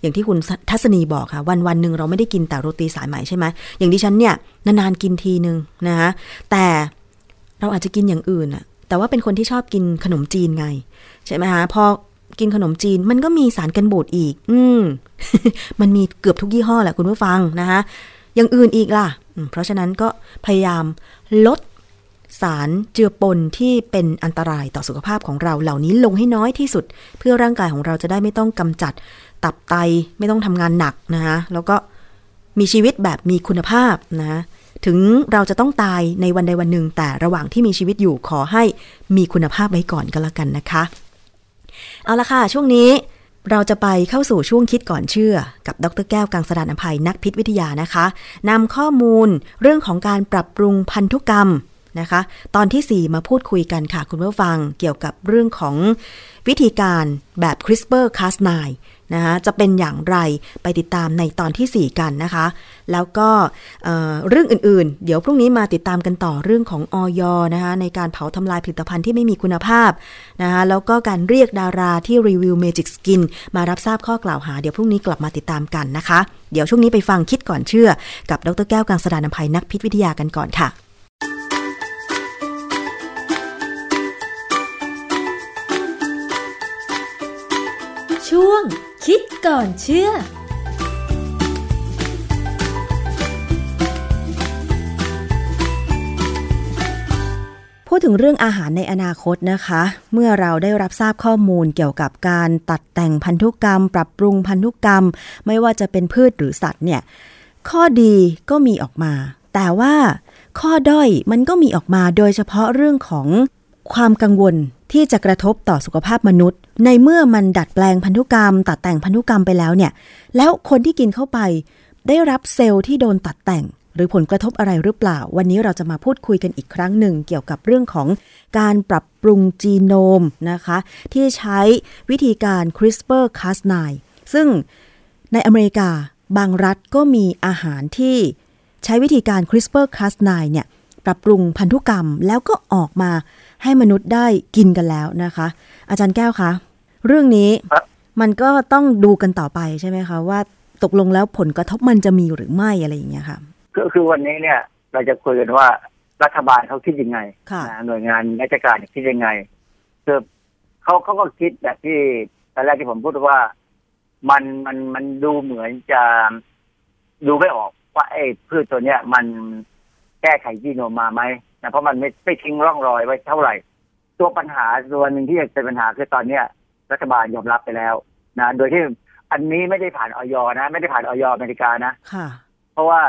อย่างที่คุณทัศนีบอกค่ะ วันวันหนึ่งเราไม่ได้กินแต่โรตีสายไหมใช่ไหมอย่างดิฉันเนี่ยนานๆกินทีหนึ่งนะคะแต่เราอาจจะกินอย่างอื่นอะแต่ว่าเป็นคนที่ชอบกินขนมจีนไง ใช่ไหมคะพอกินขนมจีนมันก็มีสารกันบูดอีก อืมมันมีเกือบทุกยี่ห้อแหละคุณผู้ฟังนะคะอย่างอื่นอีกล่ะ เพราะฉะนั้นก็พยายามลดสารเจือปนที่เป็นอันตรายต่อสุขภาพของเราเหล่านี้ลงให้น้อยที่สุด เพื่อร่างกายของเราจะได้ไม่ต้องกำจัด ตับไตไม่ต้องทำงานหนักนะคะแล้วก็มีชีวิตแบบมีคุณภาพนะถึงเราจะต้องตายในวันใดวันหนึ่ง แต่ระหว่างที่มีชีวิตอยู่ขอให้มีคุณภาพไว้ก่อนก็แล้วกันนะคะ เอาละค่ะ ช่วงนี้เราจะไปเข้าสู่ช่วงคิดก่อนเชื่อ กับดรแก้วกังสดานอภัยนักพิษวิทยานะคะนำข้อมูลเรื่องของการปรับปรุงพันธุกรรมนะคะ ตอนที่ 4 มาพูดคุยกันค่ะคุณผู้ฟังเกี่ยวกับเรื่องของวิธีการแบบ CRISPR-Cas9 นะคะจะเป็นอย่างไรไปติดตามในตอนที่ 4 กันนะคะ แล้วก็เเรื่องอื่นๆ เดี๋ยวพรุ่งนี้มาติดตามกันต่อเรื่องของออยนะคะในการเผาทำลายผลิตภัณฑ์ที่ไม่มีคุณภาพนะคะแล้วก็การเรียกดาราที่รีวิว Magic Skin มารับทราบข้อกล่าวหา เดี๋ยวพรุ่งนี้กลับมาติดตามกันนะคะ เดี๋ยวช่วงนี้ไปฟังคิดก่อนเชื่อ กับดรแก้วกังสดานนภัยนักพิษวิทยากันก่อนค่ะช่วง คิดก่อนเชื่อ พูดถึงเรื่องอาหารในอนาคตนะคะ เมื่อเราได้รับทราบข้อมูลเกี่ยวกับการตัดแต่งพันธุกรรม ปรับปรุงพันธุกรรม ไม่ว่าจะเป็นพืชหรือสัตว์เนี่ย ข้อดีก็มีออกมา แต่ว่าข้อด้อยมันก็มีออกมาโดยเฉพาะเรื่องของความกังวล ที่จะกระทบต่อสุขภาพมนุษย์ ในเมื่อมันดัดแปลงพันธุกรรม ตัดแต่งพันธุกรรมไปแล้วเนี่ย แล้วคนที่กินเข้าไป ได้รับเซลล์ที่โดนตัดแต่ง หรือผลกระทบอะไรหรือเปล่า วันนี้เราจะมาพูดคุยกันอีกครั้งหนึ่ง เกี่ยวกับเรื่องของการปรับปรุงจีโนมนะคะ ที่ใช้วิธีการ CRISPR-Cas9 ซึ่งในอเมริกาบางรัฐก็มีอาหารที่ใช้วิธีการ CRISPR-Cas9 เนี่ยปรับปรุงพันธุกรรมแล้วก็ออกมา ให้มนุษย์ได้กินกันแล้วนะคะ อาจารย์แก้วคะ เรื่องนี้ครับมันก็ต้องดูกันต่อไปใช่ไหมคะ ว่าตกลงแล้วผลกระทบมันจะมีหรือไม่อะไรอย่างเงี้ยค่ะก็คือวันนี้เนี่ย เราจะคุยกันว่ารัฐบาลเขาคิดยังไงค่ะนะหน่วยงานราชการคิดยังไงคือเขาเขาก็คิดแบบที่ตอนแรกที่ผมพูดว่ามันมันมันดูเหมือนจะดูไม่ออกว่าไอ้พืชตัวเนี้ย มันแก้ไขจีโนมมาไหม นะเพราะมันไม่ไม่ทิ้งร่องรอยไว้เท่าไหร่ ตัวปัญหาตัวหนึ่งที่เป็นปัญหาคือตอนเนี้ย รัฐบาลยอมรับไปแล้วนะโดยที่อันนี้ไม่ได้ผ่านออยนะ ไม่ได้ผ่านออยอเมริกานะค่ะ เพราะว่า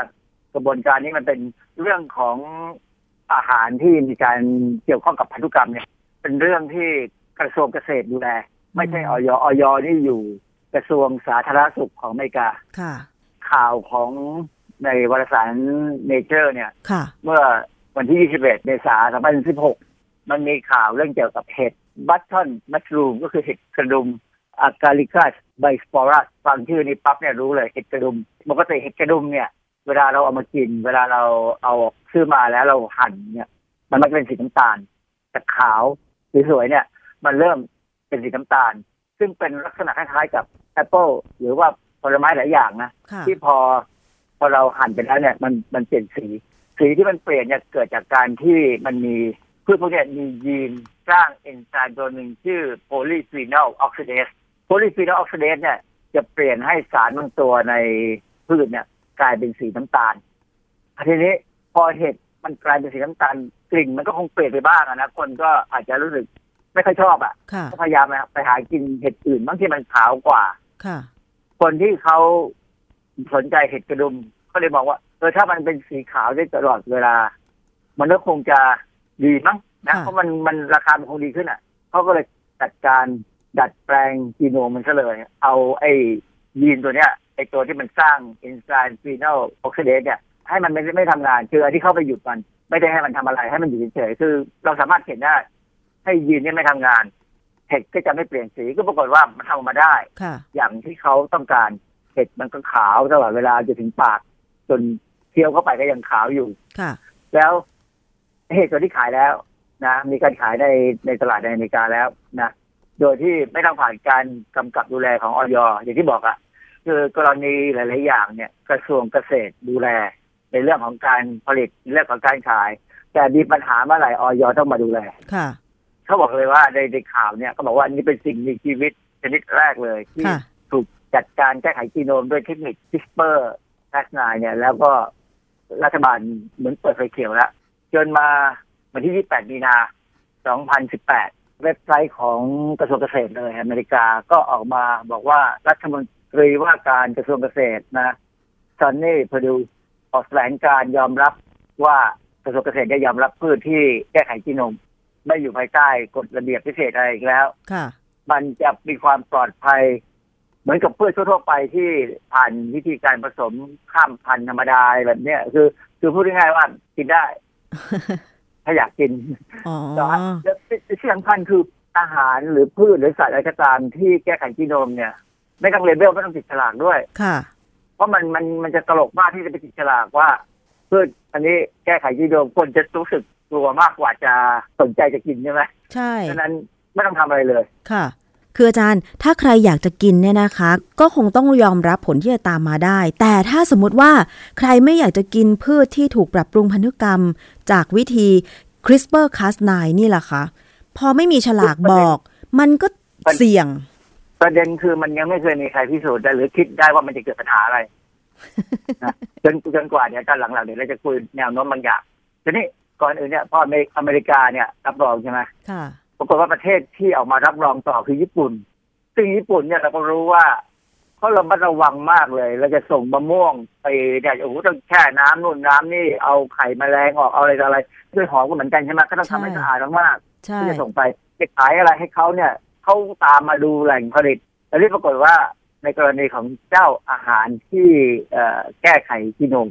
กระบวนการนี้มันเป็นเรื่องของอาหารที่มีการเกี่ยวข้องกับพันธุกรรมเนี่ย เป็นเรื่องที่กระทรวงเกษตรดูแล ไม่ใช่ออยออยนี่อยู่กระทรวงสาธารณสุขของอเมริกาค่ะ ข่าวของในวารสารเนเจอร์เนี่ยค่ะเมื่อ วันที่ 21 เมษายน 2016 มันมีข่าวเรื่องเกี่ยวกับเห็ดบัตทอนมัชรูมก็คือเห็ดกระดุมอากาลิกัสไบสปอรัสฟังชื่อนี้ปั๊บเนี่ยรู้เลยเห็ดกระดุมปกติเห็ดกระดุมเนี่ย เวลาเราเอามากิน เวลาเราเอาซื้อมาแล้วเราหั่นเนี่ย มันมักจะเป็นสีน้ำตาลแต่ขาวสวยๆเนี่ย มันเริ่มเป็นสีน้ำตาล ซึ่งเป็นลักษณะคล้ายๆกับแอปเปิลหรือว่าผลไม้หลายอย่างนะค่ะที่พอพอเราหั่นไปแล้วเนี่ยมันมันเปลี่ยนสี สีที่มันเปลี่ยนเนี่ยเกิดจากการที่มันมีพืชพวกเนี้ยมียีนสร้างเอนไซม์ตัวหนึ่งชื่อ polyphenol oxidase polyphenol oxidase เนี่ยจะเปลี่ยนให้สารบางตัวในพืชเนี่ย กลายเป็นสีน้ำตาลทีนี้พอเห็ดมันกลายเป็นสีน้ำตาลกลิ่นมันก็คงเปลี่ยนไปบ้างอะนะคนก็อาจจะรู้สึกไม่ค่อยชอบอะค่ะก็พยายามไปหากินเห็ดอื่นบางที่มันขาวกว่าค่ะ คนที่เขาสนใจเห็ดกระดุมเขาเลยบอกว่าเออถ้ามันเป็นสีขาวได้ตลอดเวลา มันก็คงจะดีมั้งนะค่ะเพราะมันมันราคามันคงดีขึ้นอะเขาก็เลยจัดการดัดแปลงจีโนมมันซะเลย เอาไอ้ยีนตัวเนี้ยไอ้ตัวที่มันสร้างเอนไซม์ phenol oxidase เนี่ยให้มันไม่ไม่ทำงานคืออันที่เข้าไปหยุดมัน ไม่ได้ให้มันทำอะไร ให้มันอยู่เฉยๆคือเราสามารถเห็นได้ ให้ยีนเนี่ยไม่ทำงานเห็ดก็จะไม่เปลี่ยนสีก็ปรากฏว่ามันทำออกมาได้ค่ะอย่างที่เขาต้องการเห็ดมันก็ขาวตลอดเวลาจนถึงปาก จน เคี้ยวเข้าไปก็ยังขาวอยู่ค่ะ แล้วเห็ดตัวที่ขายแล้วนะ มีการขายในในตลาดในอเมริกาแล้วนะโดยที่ไม่ต้องผ่านการกำกับดูแลของออยอย่างที่บอกอะคือกรณีหลาย ๆ อย่างเนี่ย กระทรวงเกษตรดูแล ในเรื่องของการผลิตในเรื่องของการขาย แต่มีปัญหาเมื่อไหร่ออยต้องมาดูแลค่ะเขาบอกเลยว่าในในข่าวเนี่ยเขาบอกว่านี่เป็นสิ่งมีชีวิตชนิดแรกเลยที่ค่ะถูกจัดการแก้ไขจีโนมด้วยเทคนิค CRISPR Cas9 เนี่ยแล้วก็ รัฐบาลเหมือนเปิดไฟเขียวแล้วจนมาวันที่ 28 มีนา 2018 เว็บไซต์ของกระทรวงเกษตรเลย อเมริกาก็ออกมาบอกว่ารัฐมนตรีว่าการกระทรวงเกษตรนะซอนนี่พดูออกแถลงการยอมรับว่ากระทรวงเกษตรได้ยอมรับพืชที่แก้ไขจีโนมไม่อยู่ภายใต้กฎระเบียบพิเศษอะไรอีกแล้วค่ะมันจะมีความปลอดภัย เหมือนกับพืชทั่วๆไปที่ผ่านวิธีการผสมข้ามพันธุ์ธรรมดาแบบเนี้ยคือ คือพูดง่ายๆว่ากินได้ ถ้าอยากกินอ๋อแต่ว่าแล้วที่สำคัญคืออาหารหรือพืชหรือสัตว์อะไรก็ตามที่แก้ไขจีโนมเนี่ยไม่ต้องเลเบลไม่ต้องติดฉลากด้วย ค่ะ เพราะมันมันมันจะตลกมากที่จะไปติดฉลากว่าพืชอันนี้แก้ไขจีโนมคนจะรู้สึกกลัวมากกว่าจะสนใจจะกินใช่ไหมใช่ฉะนั้นไม่ต้องทำอะไรเลย ค่ะ คืออาจารย์ถ้าใครอยากจะกินเนี่ยนะคะ ก็คงต้องยอมรับผลที่จะตามมาได้ แต่ถ้าสมมติว่าใครไม่อยากจะกินพืชที่ถูกปรับปรุงพันธุกรรม จากวิธี CRISPR-Cas9 นี่แหละคะพอไม่มีฉลากบอก มันก็เสี่ยง ประเด็นคือมันยังไม่เคยมีใครพิสูจน์ได้หรือคิดได้ว่ามันจะเกิดปัญหาอะไรนะจนจนกว่าเนี่ยตอนหลังๆเดี๋ยวเราจะคุยแนวโน้มบางอย่างทีนี้ก่อนอื่นเนี่ยพออเมริอเมริกาเนี่ยรับรองใช่ไหมค่ะ ปรากฏว่าประเทศที่ออกมารับรองต่อคือญี่ปุ่น ซึ่งญี่ปุ่นเนี่ยเราก็รู้ว่าเขาระมัดระวังมากเลยเราจะส่งมะม่วงไปเนี่ยโอ้โหต้องแช่น้ำนู่นน้ำนี่เอาไข่แมลงออกเอาอะไรต่ออะไรด้วยหอมก็เหมือนกันใช่ไหมก็ต้องทำให้ใช่สะอาดมากๆใช่ที่จะส่งไปแจะขายอะไรให้เขาเนี่ยเขาตามมาดูแหล่งผลิตแต่ที่ปรากฏว่าในกรณีของเจ้าอาหารที่เอ่อแก้ไขกินม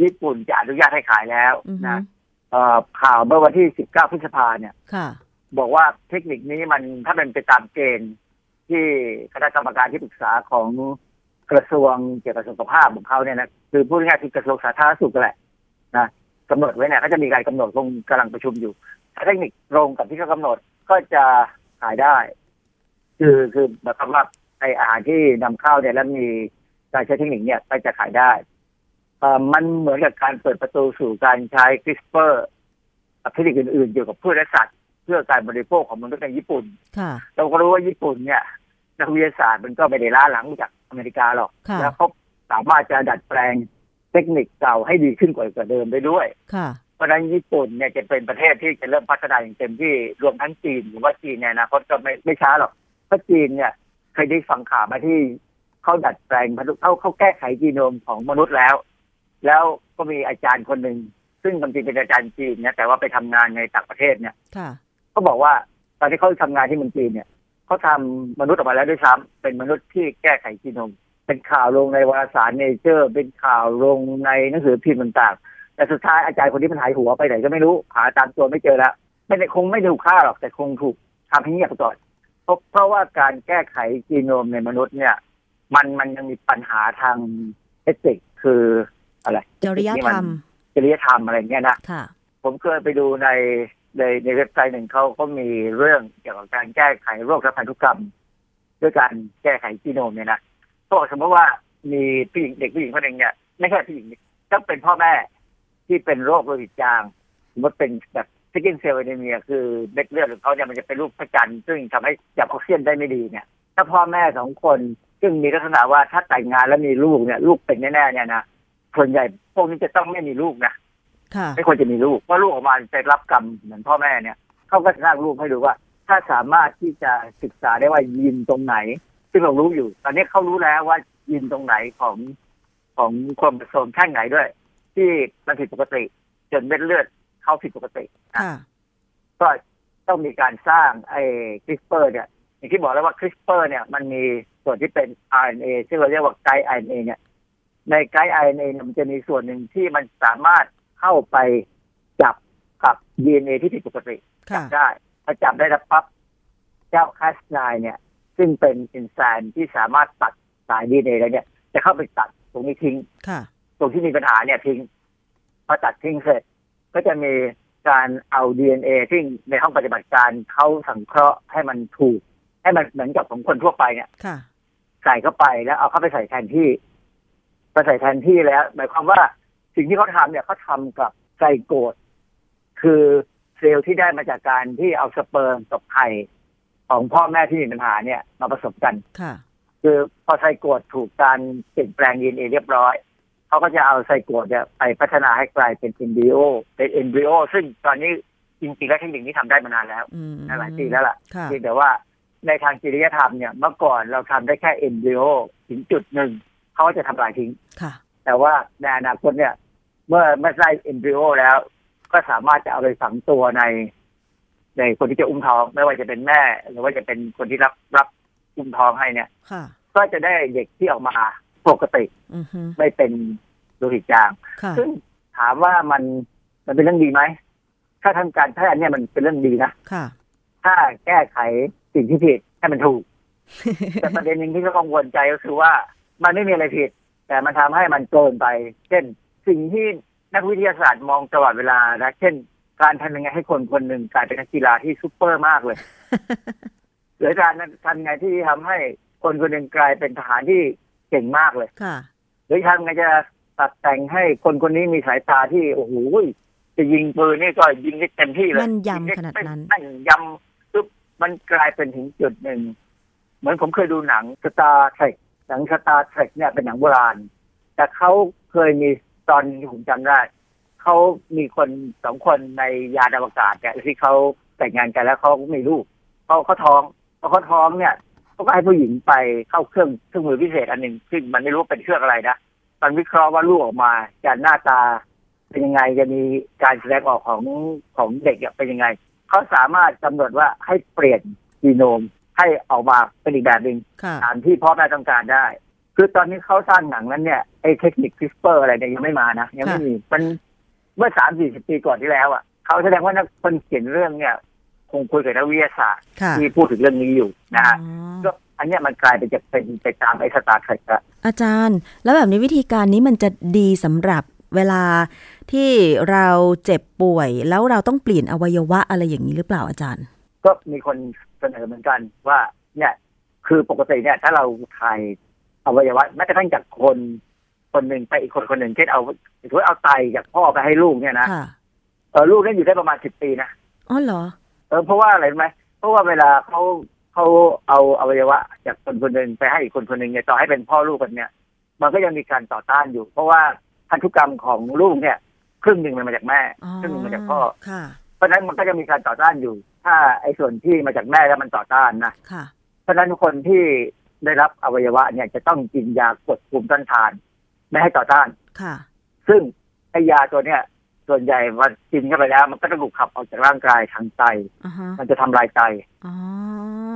ญี่ปุ่นจะอนุญาตให้ขายแล้วอือฮึนะเอ่อข่าวเมื่อวันที่ 19 พฤษภาเนี่ยค่ะ บอกว่าเทคนิคนี้มันถ้าเป็นไปตามเกณฑ์ที่คณะกรรมการที่ปรึกษาของกระทรวงเกี่ยวกับสุขภาพของเขาเนี่ยนะคือพูดง่ายๆคือกระทรวงสาธารณสุขแหละนะกำหนดไว้เนี่ยก็จะมีการกำหนดคงกำลังประชุมอยู่ถ้าเทคนิคตรงกับที่เขากำหนดก็จะขายได้ คือคือหมายความว่าไออาหารที่นำเข้าเนี่ยแล้วมีการใช้เทคนิคเนี่ยก็จะขายได้เอ่อมันเหมือนกับการเปิดประตูสู่การใช้คริสเปอร์กับเทคนิคอื่นๆเกี่ยวกับพืชและสัตว์ พื่อการบริโภคของมนุษย์ในญี่ปุ่นค่ะเราก็รู้ว่าญี่ปุ่นเนี่ยนักวิทยาศาสตร์มันก็ไม่ได้ล้าหลังจากอเมริกาหรอกค่ะแล้วเขาสามารถจะดัดแปลงเทคนิคเก่าให้ดีขึ้นกว่าเดิมได้ด้วยค่ะเพราะฉะนั้นญี่ปุ่นเนี่ยจะเป็นประเทศที่จะเริ่มพัฒนาอย่างเต็มที่รวมทั้งจีนหรือว่าจีนเนี่ยนะเขาจะไม่ไม่ช้าหรอกเพราะจีนเนี่ยเคยได้ฟังข่าวมาที่เขาดัดแปลงพันธุเขาเขาแก้ไขจีโนมของมนุษย์แล้ว แล้วก็มีอาจารย์คนหนึ่งซึ่งจริงๆเป็นอาจารย์จีนเนี่ยแต่ว่าไปทำงานในต่างประเทศเนี่ย ค่ะเขาบอกว่าตอนที่เขาทำงานที่เมืองจีนเนี่ยเขาทำมนุษย์ออกมาแล้วด้วยซ้ำเป็นมนุษย์ที่แก้ไขจีโนมเป็นข่าวลงในวารสารเนเจอร์ เป็นข่าวลงในหนังสือพิมพ์ต่างๆ แต่สุดท้ายอาจารย์คนนี้มันหายหัวไปไหนก็ไม่รู้หาตามตัวไม่เจอแล้วไม่ได้คงไม่ถูกฆ่าหรอกแต่คงถูกทำให้เงียบไปก่อนเพราะเพราะว่าการแก้ไขจีโนมในมนุษย์เนี่ย มันมันยังมีปัญหาทางเอติกคืออะไรจริยธรรมจริยธรรมอะไรเงี้ยนะค่ะผมเคยไปดูใน ในในเว็บไซต์หนึ่งเขาก็มีเรื่องเกี่ยวกับการแก้ไขโรคทางพันธุกรรม ด้วยการแก้ไขจีโนมเนี่ยนะก็สมมติว่ามีผู้หญิงเด็กผู้หญิงคนหนึ่งเนี่ยไม่ใช่ผู้หญิงก็เป็นพ่อแม่ที่เป็นโรคโลหิตจางสมมติเป็นแบบ sickle cell anemia คือเม็ดเลือดของเขาเนี่ยมันจะเป็นรูปพระจันทร์ซึ่งทำให้จับออกซิเจนได้ไม่ดีเนี่ย ถ้าพ่อแม่สองคนซึ่งมีลักษณะว่าถ้าแต่งงานแล้วมีลูกเนี่ย ลูกเป็นแน่ๆเนี่ยนะส่วนใหญ่พวกนี้จะต้องไม่มีลูกนะ ไม่ควรจะมีลูก เพราะลูกออกมาจะรับกรรมเหมือนพ่อแม่เนี่ยเขาก็จะสร้างลูกให้ดูว่า ถ้าสามารถที่จะศึกษาได้ว่ายีนตรงไหน ซึ่งเรารู้อยู่ ตอนนี้เขารู้แล้วว่ายีนตรงไหนของของความผสมท่านไหนด้วย ที่มันผิดปกติ จนเม็ดเลือดเขาผิดปกตินะค่ะก็ต้องมีการสร้างไอ้คริสเปอร์เนี่ยอย่างที่บอกแล้วว่าคริสเปอร์เนี่ยมันมีส่วนที่เป็น RNA ซึ่งเราเรียกว่าไกด์ RNA เนี่ยในไกด์ RNA เนี่ยมันจะมีส่วนหนึ่งที่มันสามารถ เข้าไปจับกับ DNA ที่ผิดปกติค่ะได้พอจับได้แล้วปั๊บเจ้าคัสไนเนี่ย ซึ่งเป็นเอนไซม์ที่สามารถตัดสาย DNA แล้วเนี่ย จะเข้าไปตัดตรงนี้ทิ้งค่ะตรงที่มีปัญหาเนี่ยทิ้งพอตัดทิ้งเสร็จ ก็จะมีการเอา DNA ที่ในห้องปฏิบัติการเขาสังเคราะห์ให้มันถูก ให้มันเหมือนกับของคนทั่วไปเนี่ยค่ะใส่เข้าไปแล้วเอาเข้าไปใส่แทนที่ไปใส่แทนที่แล้ว หมายความว่า สิ่งที่เขาทำเนี่ยเขาทำกับ zygote คือเซลล์ที่ได้มาจากการที่เอาสเปิร์มกับไข่ของพ่อแม่ที่มีปัญหาเนี่ย มาผสมกันค่ะ คือพอ zygote ถูกการเปลี่ยนแปลง DNA เรียบร้อยเขาก็จะเอา zygote เนี่ยไปพัฒนาให้กลายเป็นเอ b บริโอเป็นเอ b บริโอซึ่งตอนนี้จริงๆแล้วเทคนิคนี้ทำได้มานานแล้วอืมหลายปีแล้วล่ะค่ะเพียงแต่ว่าในทางจริยธรรมเนี่ยเมื่อก่อนเราทำได้แค่เอ b บริโอถึงจุดหนึ่งเขาก็จะทำลายทิ้งค่ะ แต่ว่าในอนาคตเนี่ย เมื่อไม่ได้เอ b บริโอแล้ว ก็สามารถจะเอาไปฝังตัวใน ในคนที่จะอุ้มท้อง ไม่ว่าจะเป็นแม่ หรือว่าจะเป็นคนที่รับรับอุ้มท้องให้เนี่ยค่ะก็จะได้เด็กที่ออกมาปกติอือฮึไม่เป็นโลหิตจางค่ะซึ่งถามว่ามันมันเป็นเรื่องดีไหมถ้าทางการแพทย์เนี่ยมันเป็นเรื่องดีนะค่ะ ถ้าแก้ไขสิ่งที่ผิดให้มันถูก แต่ประเด็นหนึ่งที่เขากังวลใจก็คือว่า มันไม่มีอะไรผิด แต่มันทำให้มันเกินไป เช่น สิ่งที่นักวิทยาศาสตร์มองตลอดเวลานะเช่น การทำยังไงให้คนคนหนึ่งกลายเป็นนักกีฬาที่ซูเปอร์มากเลยหรือการทำยังไงที่ทำให้คนคนหนึ่งกลายเป็นทหารที่เก่งมากเลยค่ะหรือทำไงจะตัดแต่งให้คนคนนี้มีสายตาที่โอ้โหจะยิงปืนนี่ก็ยิงได้เต็มที่เลยแม่นยำขนาดนั้นแม่นยำปุ๊บมันกลายเป็นถึงจุดหนึ่ง เหมือนผมเคยดูหนังสตาร์เทรค หนังสตาร์เทรคเนี่ยเป็นหนังโบราณ แต่เขาเคยมีตอนผมจำได้เขามีคนสองคนในยานอวกาศเนี่ยที่เขาแต่งงานกันแล้วเขาก็มีลูกเขาเขาท้องพอเขาท้องเนี่ยเขาก็ให้ผู้หญิงไปเข้าเครื่องเครื่องมือพิเศษอันหนึ่งซึ่งมันไม่รู้เป็นเครื่องอะไรนะมันวิเคราะห์ว่าลูกออกมาจะหน้าตาเป็นยังไงจะมีการแสดงออกของของเด็กเป็นยังไงเขาสามารถกำหนดว่าให้เปลี่ยนจีโนม ให้ออกมาเป็นอีกแบบหนึ่งค่ะตามที่พ่อแม่ต้องการได้ คือตอนนี้เขาสร้างหนังนั้นเนี่ยไอ้เทคนิคคริสเปอร์อะไรเนี่ยยังไม่มานะยังไม่ค่ะมีมันเมื่อสามสี่สิบปีก่อนที่แล้วอะเขาแสดงว่านักคนเขียนเรื่องเนี่ย คงคุยกับนักวิทยาศาสตร์ค่ะที่พูดถึงเรื่องนี้อยู่นะฮะอ๋อก็อันเนี้ยมันกลายเป็นจะเป็นไปตามไอ้สตาร์เทรคละอาจารย์ แล้วแบบนี้วิธีการนี้มันจะดีสำหรับเวลาที่เราเจ็บป่วย แล้วเราต้องเปลี่ยนอวัยวะอะไรอย่างนี้หรือเปล่าอาจารย์ ก็มีคน เสนอเหมือนกันว่าเนี่ยคือปกติเนี่ย ถ้าเราถ่ายอวัยวะแม้กระทั่งจากคนคนหนึ่งไปอีกคนคนหนึ่งเช่นเอาถือว่าเอาไตจากพ่อไปให้ลูกเนี่ยนะค่ะเออลูกเนี่ยอยู่ได้ประมาณสิบปีนะอ๋อเหรอเออเพราะว่าอะไรรู้ไหมเพราะว่าเวลาเขาเขาเอาอวัยวะจากคนคนหนึ่งไปให้อีกคนคนหนึ่งเนี่ยต่อให้เป็นพ่อลูกกันเนี่ย มันก็ยังมีการต่อต้านอยู่ เพราะว่าพันธุกรรมของลูกเนี่ย ครึ่งหนึ่งมันมาจากแม่อ๋อครึ่งหนึ่งมาจากพ่อค่ะเพราะฉะนั้นมันก็จะมีการต่อต้านอยู่ ถ้าไอ้ส่วนที่มาจากแม่แล้วมันต่อต้านนะค่ะ เพราะฉะนั้นคนที่ได้รับอวัยวะเนี่ยจะต้องกินยากดภูมิต้านทาน ไม่ให้ต่อต้านค่ะ ซึ่งไอ้ยาตัวเนี้ยส่วนใหญ่มันกินเข้าไปแล้ว มันก็จะถูกขับออกจากร่างกายทางไตอ่าฮะมันจะทำลายไตอ๋อ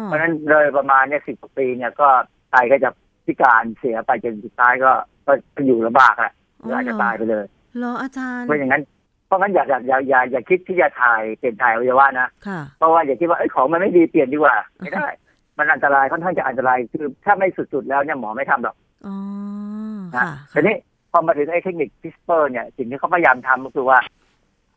เพราะฉะนั้นเลยประมาณเนี่ยสิบกว่าปีเนี่ยก็ไตก็จะพิการเสียไปจนสุดท้ายก็ก็อยู่ลำบากแหละหรืออาจจะตายไปเลยเหรออาจารย์เพราะอย่างนั้นเพ ราะงั้นอย่าอย่าอย่าอย่าอย่าคิดที่จะถ่ายเปลี่ยนถ่ายอวัยวะนะค่ะเพราะว่าอย่าคิดว่าไอ้ยของมันไม่ดีเปลี่ยนดีกว่าไม่ได้ มันอันตรายค่อนข้างจะอันตรายคือถ้าไม่สุดๆแล้วเนี่ยหมอไม่ทำหรอกอ๋อนะค่ะทีนี้พอมาถึงไอ้เทคนิคพิสเปอร์เนี่ยสิ่งที่เขาพยายามทำก็คือว่า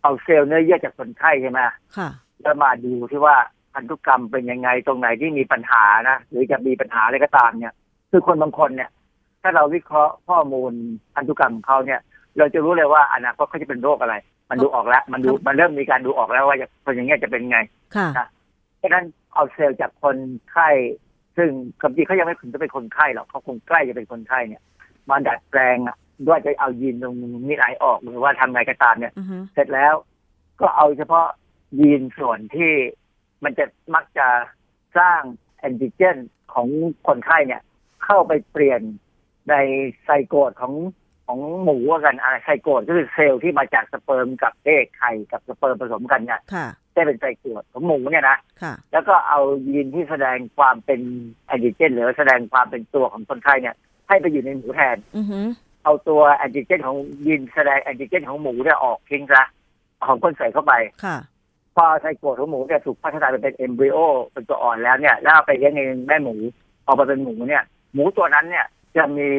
เอาเซลล์เนื้อเยื่อจากคนไข้ใช่ไหมค่ะแล้วมาดูที่ว่าพันธุกรรมเป็นยังไงตรงไหนที่มีปัญหานะหรือจะมีปัญหาอะไรก็ตามเนี่ย คือคนบางคนเนี่ย ถ้าเราวิเคราะห์ข้อมูลพันธุกรรมของเขาเนี่ย เราจะรู้เลยว่าอนาคตเขาจะเป็นโรคอะไร มันดูออกแล้ว มันดูมันเริ่มมีการดูออกแล้วว่าคนอย่างเงี้ยจะเป็นไง ค่ะเพราะฉะนั้นเอาเซลล์จากคนไข้ ซึ่งความจริงเขายังไม่ถึงจะเป็นคนไข้หรอกเขาคงใกล้จะเป็นคนไข้เนี่ย มาดัดแปลงอะด้วยจะเอายีนตรงนี้ไหนออกหรือว่าทำไงก็ตามเนี่ยอือฮึเสร็จแล้วก็เอาเฉพาะยีนส่วนที่มันจะมักจะสร้างแอนติเจนของคนไข้เนี่ย เข้าไปเปลี่ยนใน zygote ของ ของหมูว่ากันอะไร zygote ก็คือเซลล์ที่มาจากสเปิร์มกับเด็กไข่กับสเปิร์มผสมกันเนี่ยค่ะได้เป็นไซโกดของหมูเนี่ยนะค่ะแล้วก็เอายีนที่แสดงความเป็นแอนติเจน หรือแสดงความเป็นตัวของคนไข้เนี่ย ให้ไปอยู่ในหมูแทนอือฮึเอาตัวแอนติเจนของยีนแสดงแอนติเจนของหมูเนี่ยออกทิ้งซะของคนใส่เข้าไปค่ะพอไซโกดของหมูเนี่ยถูกพัฒนาไปเป็นเอมบริโอเป็นตัวอ่อนแล้วเนี่ย แล้วเอาไปเลี้ยงในแม่หมูออกมาเป็นหมูเนี่ย หมูตัวนั้นเนี่ยจะมี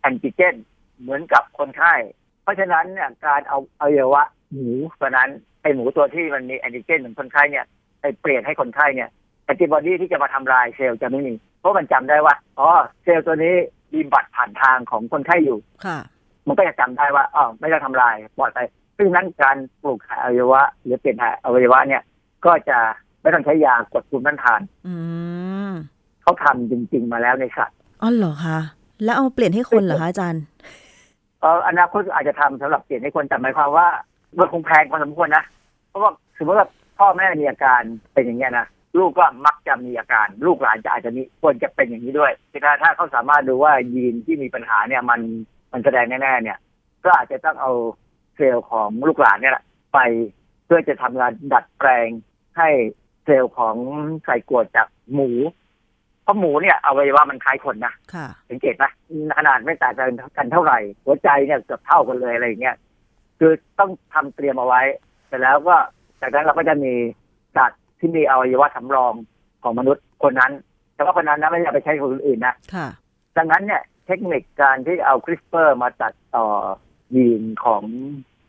แอนติเจน เหมือนกับคนไข้ เพราะฉะนั้นเนี่ยการเอาเอาเยวะหมูตัวนั้นไอหมูตัวที่มันมีแอนติเจนเหมือนคนไข้เนี่ยไปเปลี่ยนให้คนไข้เนี่ยแอนติบอดีที่จะมาทำลายเซลล์จะไม่มี เพราะมันจำได้ว่าอ๋อเซลล์ตัวนี้มีบัตรผ่านทางของคนไข้อยู่ค่ะ มันก็จะจำได้ว่าอ๋อไม่ต้องทำลายปลอดภัยซึ่งนั้นการปลูกถ่ายอวัยวะ หรือเปลี่ยนถ่ายอวัยวะเนี่ย ก็จะไม่ต้องใช้ยากดภูมิต้านทาน อืมเขาทำจริง ๆ มาแล้วในสัตว์อ๋อเหรอคะแล้วเอาเปลี่ยนให้คนเหรอคะอาจารย์เอออนาคตอาจจะทำสำหรับเปลี่ยนให้คนแต่หมายความว่ามันคงแพงพอสมควรนะเพราะว่าสมมติว่าพ่อแม่มีอาการเป็นอย่างเงี้ยนะลูกก็มักจะมีอาการ ลูกหลานจะอาจจะมีควรจะเป็นอย่างนี้ด้วยถ้าถ้าเขาสามารถดูว่ายีนที่มีปัญหาเนี่ยมันมันแสดงแน่ๆเนี่ย ก็อาจจะต้องเอาเซลล์ของลูกหลานเนี่ยแหละไปเพื่อจะทำงานดัดแปลงให้เซลล์ของไส้กวดจากหมู เพราะหมูเนี่ยอวัยวะมันคล้ายคนนะค่ะสังเกตไหมขนาดไม่ต่างกันกันเท่าไหร่ หัวใจเนี่ยเกือบเท่ากันเลยอะไรอย่างเงี้ยคือต้องทำเตรียมเอาไว้เสร็จแล้วก็จากนั้นเราก็จะมีสัตว์ที่มีอวัยวะสำรองของมนุษย์คนนั้น แต่ว่าคนนั้นนะไม่ได้เอาไปใช้คนอื่นนะค่ะดังนั้นเนี่ยเทคนิคการที่เอาคริสเปอร์มาตัดต่อยีนของ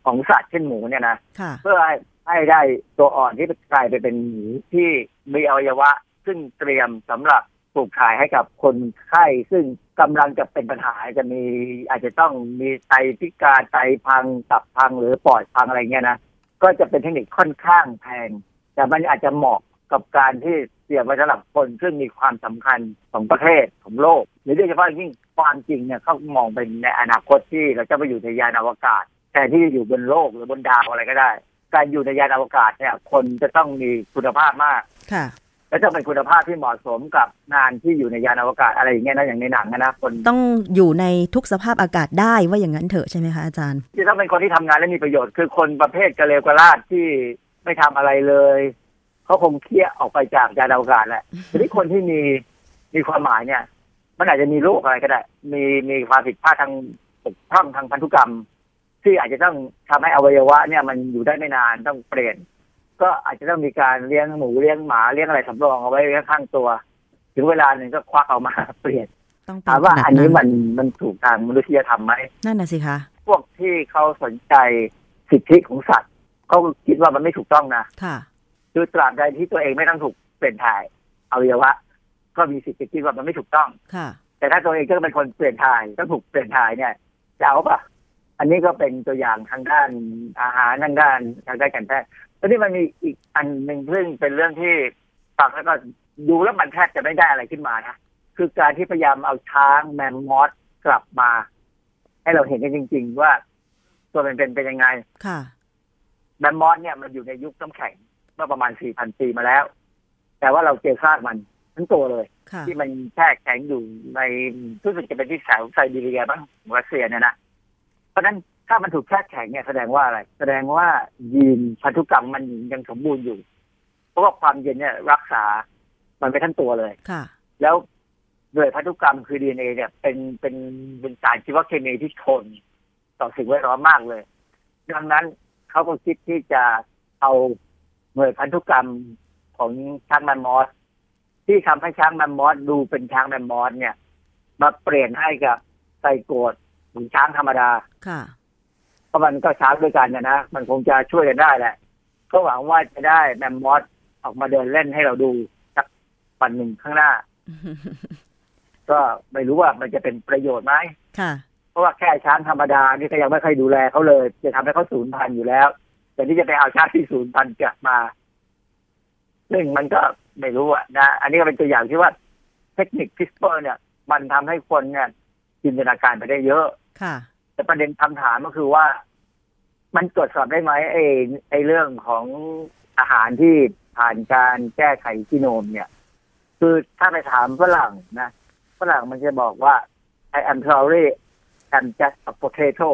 ของสัตว์เช่นหมูเนี่ยนะค่ะเพื่อให้ให้ได้ตัวอ่อนที่กลายไปเป็นหมูที่มีอวัยวะ ซึ่งเตรียมสำหรับ ปลูกถ่ายให้กับคนไข้ซึ่งกำลังจะเป็นปัญหาจะมีอาจจะต้องมีไตพิการไตพังตับพังหรือปอดพังอะไรเงี้ยนะก็จะเป็นเทคนิคค่อนข้างแพง แต่มันอาจจะเหมาะกับการที่เสียบไว้สำหรับคนซึ่งมีความสำคัญของประเทศของโลก หรือโดยเฉพาะยิ่งความจริงเนี่ยเขามองเป็นในอนาคตที่เราจะไปอยู่ในยานอวกาศแทนที่จะอยู่บนโลกหรือบนดาวอะไรก็ได้ การอยู่ในยานอวกาศเนี่ยคนจะต้องมีคุณภาพมากค่ะ และต้องเป็นคุณภาพที่เหมาะสมกับงานที่อยู่ในยานอวกาศอะไรอย่างเงี้ยนะอย่างในหนังอะนะคนต้องอยู่ในทุกสภาพอากาศได้ว่าอย่างนั้นเถอะใช่ไหมคะอาจารย์ที่ต้องเป็นคนที่ทำงานและมีประโยชน์คือคนประเภทกระเลวกระลาดที่ไม่ทำอะไรเลยเขาคงเคลียร์ออกไปจากยานอวกาศแหละทีนี้คนที่มีมีความหมายเนี่ย มันอาจจะมีโรคอะไรก็ได้ มีมีความผิดพลาดทางบกพร่องทางพันธุกรรม ที่อาจจะต้องทำให้อวัยวะเนี่ยมันอยู่ได้ไม่นานต้องเปลี่ยน ก็อาจจะต้องมีการเลี้ยงหมูเลี้ยงหมาเลี้ยงอะไรสำรองเอาไว้ข้างตัว ถึงเวลาหนึ่งก็ควักเอามาเปลี่ยนต้องเป็ถามว่าขดอันนี้มันมันถูกทางมนุษยธรรมไหมนั่นน่ะสิคะพวกที่เขาสนใจสิทธิของสัตว์เขาคิดว่ามันไม่ถูกต้องนะค่ะคือตราบใดที่ตัวเองไม่ต้องถูกเปลี่ยนถ่ายอวัยวะก็มีสิทธิ์จะคิดว่ามันไม่ถูกต้องค่ะ แต่ถ้าตัวเองก็เป็นคนเปลี่ยนถ่ายต้องถูกเปลี่ยนถ่ายเนี่ยจะเอาปะอันนี้ก็เป็นตัวอย่างทางด้านอาหารทางด้านทางด้านการแพทย์ตอนนี้มันมีอีกอันหนึ่งซึ่งเป็นเรื่องที่ฟังแล้วก็ดูแล้วมันแทบจะไม่ได้อะไรขึ้นมานะคือการที่พยายามเอาช้างแมมมอสกลับมา ให้เราเห็นกันจริง ๆ ว่า ตัวมันเป็นเป็นยังไง ค่ะแมมมอสเนี่ยมันอยู่ในยุคน้ำแข็งเมื่อประมาณ 4,000 ปีมาแล้ว แต่ว่าเราเจอซากมันทั้งตัวเลยค่ะที่มันแช่แข็งอยู่ในรู้สึกจะเป็นที่แถวไซบีเรียบ้างรัสเซียเนี่ยนะ เพราะฉะนั้น ถ้ามันถูกแช่แข็งเนี่ยแสดงว่าอะไร แสดงว่ายีนพันธุกรรมมันยังสมบูรณ์อยู่ เพราะว่าความเย็นเนี่ยรักษามันไปทั้งตัวเลยค่ะ แล้วโดยพันธุกรรมคือดีเอเนี่ยเป็นเป็นเป็นสารชีวเคมีที่ทนต่อสิ่งแวดล้อมมากเลย ดังนั้นเขาก็คิดที่จะเอาหน่วยพันธุกรรมของช้างแมมมอสที่ทำให้ช้างแมมมอสดูเป็นช้างแมมมอสเนี่ย มาเปลี่ยนให้กับไซโกดหรือช้างธรรมดาค่ะเพ ราะมันก็ช้างด้วยกันนะนะมันคงจะช่วยกันได้แหละ ก็หวังว่าจะได้แมมมอสออกมาเดินเล่นให้เราดูสักวันหนึ่งข้างหน้า ก็ไม่รู้ว่ามันจะเป็นประโยชน์ไหมค่ะ เพราะว่าแค่ช้างธรรมดานี่ก็ยังไม่ค่อยดูแลเขาเลย จะทำให้เขาสูญพันธุ์อยู่แล้ว แต่ที่จะไปเอาช้างที่สูญพันธุ์กลับมา ซึ่งมันก็ไม่รู้อะนะ อันนี้ก็เป็นตัวอย่างที่ว่า เทคนิค CRISPR เนี่ย มันทำให้คนเนี่ยจินตนาการไปได้เยอะ ค่ะ แต่ประเด็นคำถามก็คือว่า มันตรวจสอบได้ไหมไอ้ไอ้เรื่องของอาหารที่ผ่านการแก้ไขจีโนมเนี่ย คือถ้าไปถามฝรั่งนะฝรั่งมันจะบอกว่า I am sorry I'm just a potato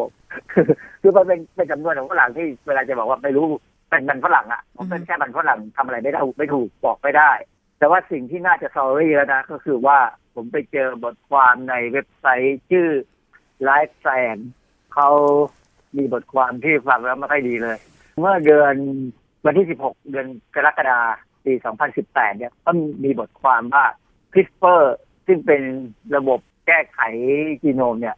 คือคือมันเป็นเป็นจำนวนของฝรั่งที่เวลาจะบอกว่าไม่รู้เป็นมันฝรั่งอะผมเป็นแค่มันฝรั่งทำอะไรไม่ได้ไม่ถูกบอกไม่ได้ แต่ว่าสิ่งที่น่าจะ sorry แล้วนะ ก็คือว่าผมไปเจอบทความในเว็บไซต์ชื่อ Life Science เขามีบทความที่ฟังแล้วไม่ค่อยดีเลย เมื่อเดือนวันที่ 16 เดือนกรกฎาคมปี 2018 เนี่ยก็มีบทความว่า CRISPR ซึ่งเป็นระบบแก้ไขจีโนมเนี่ย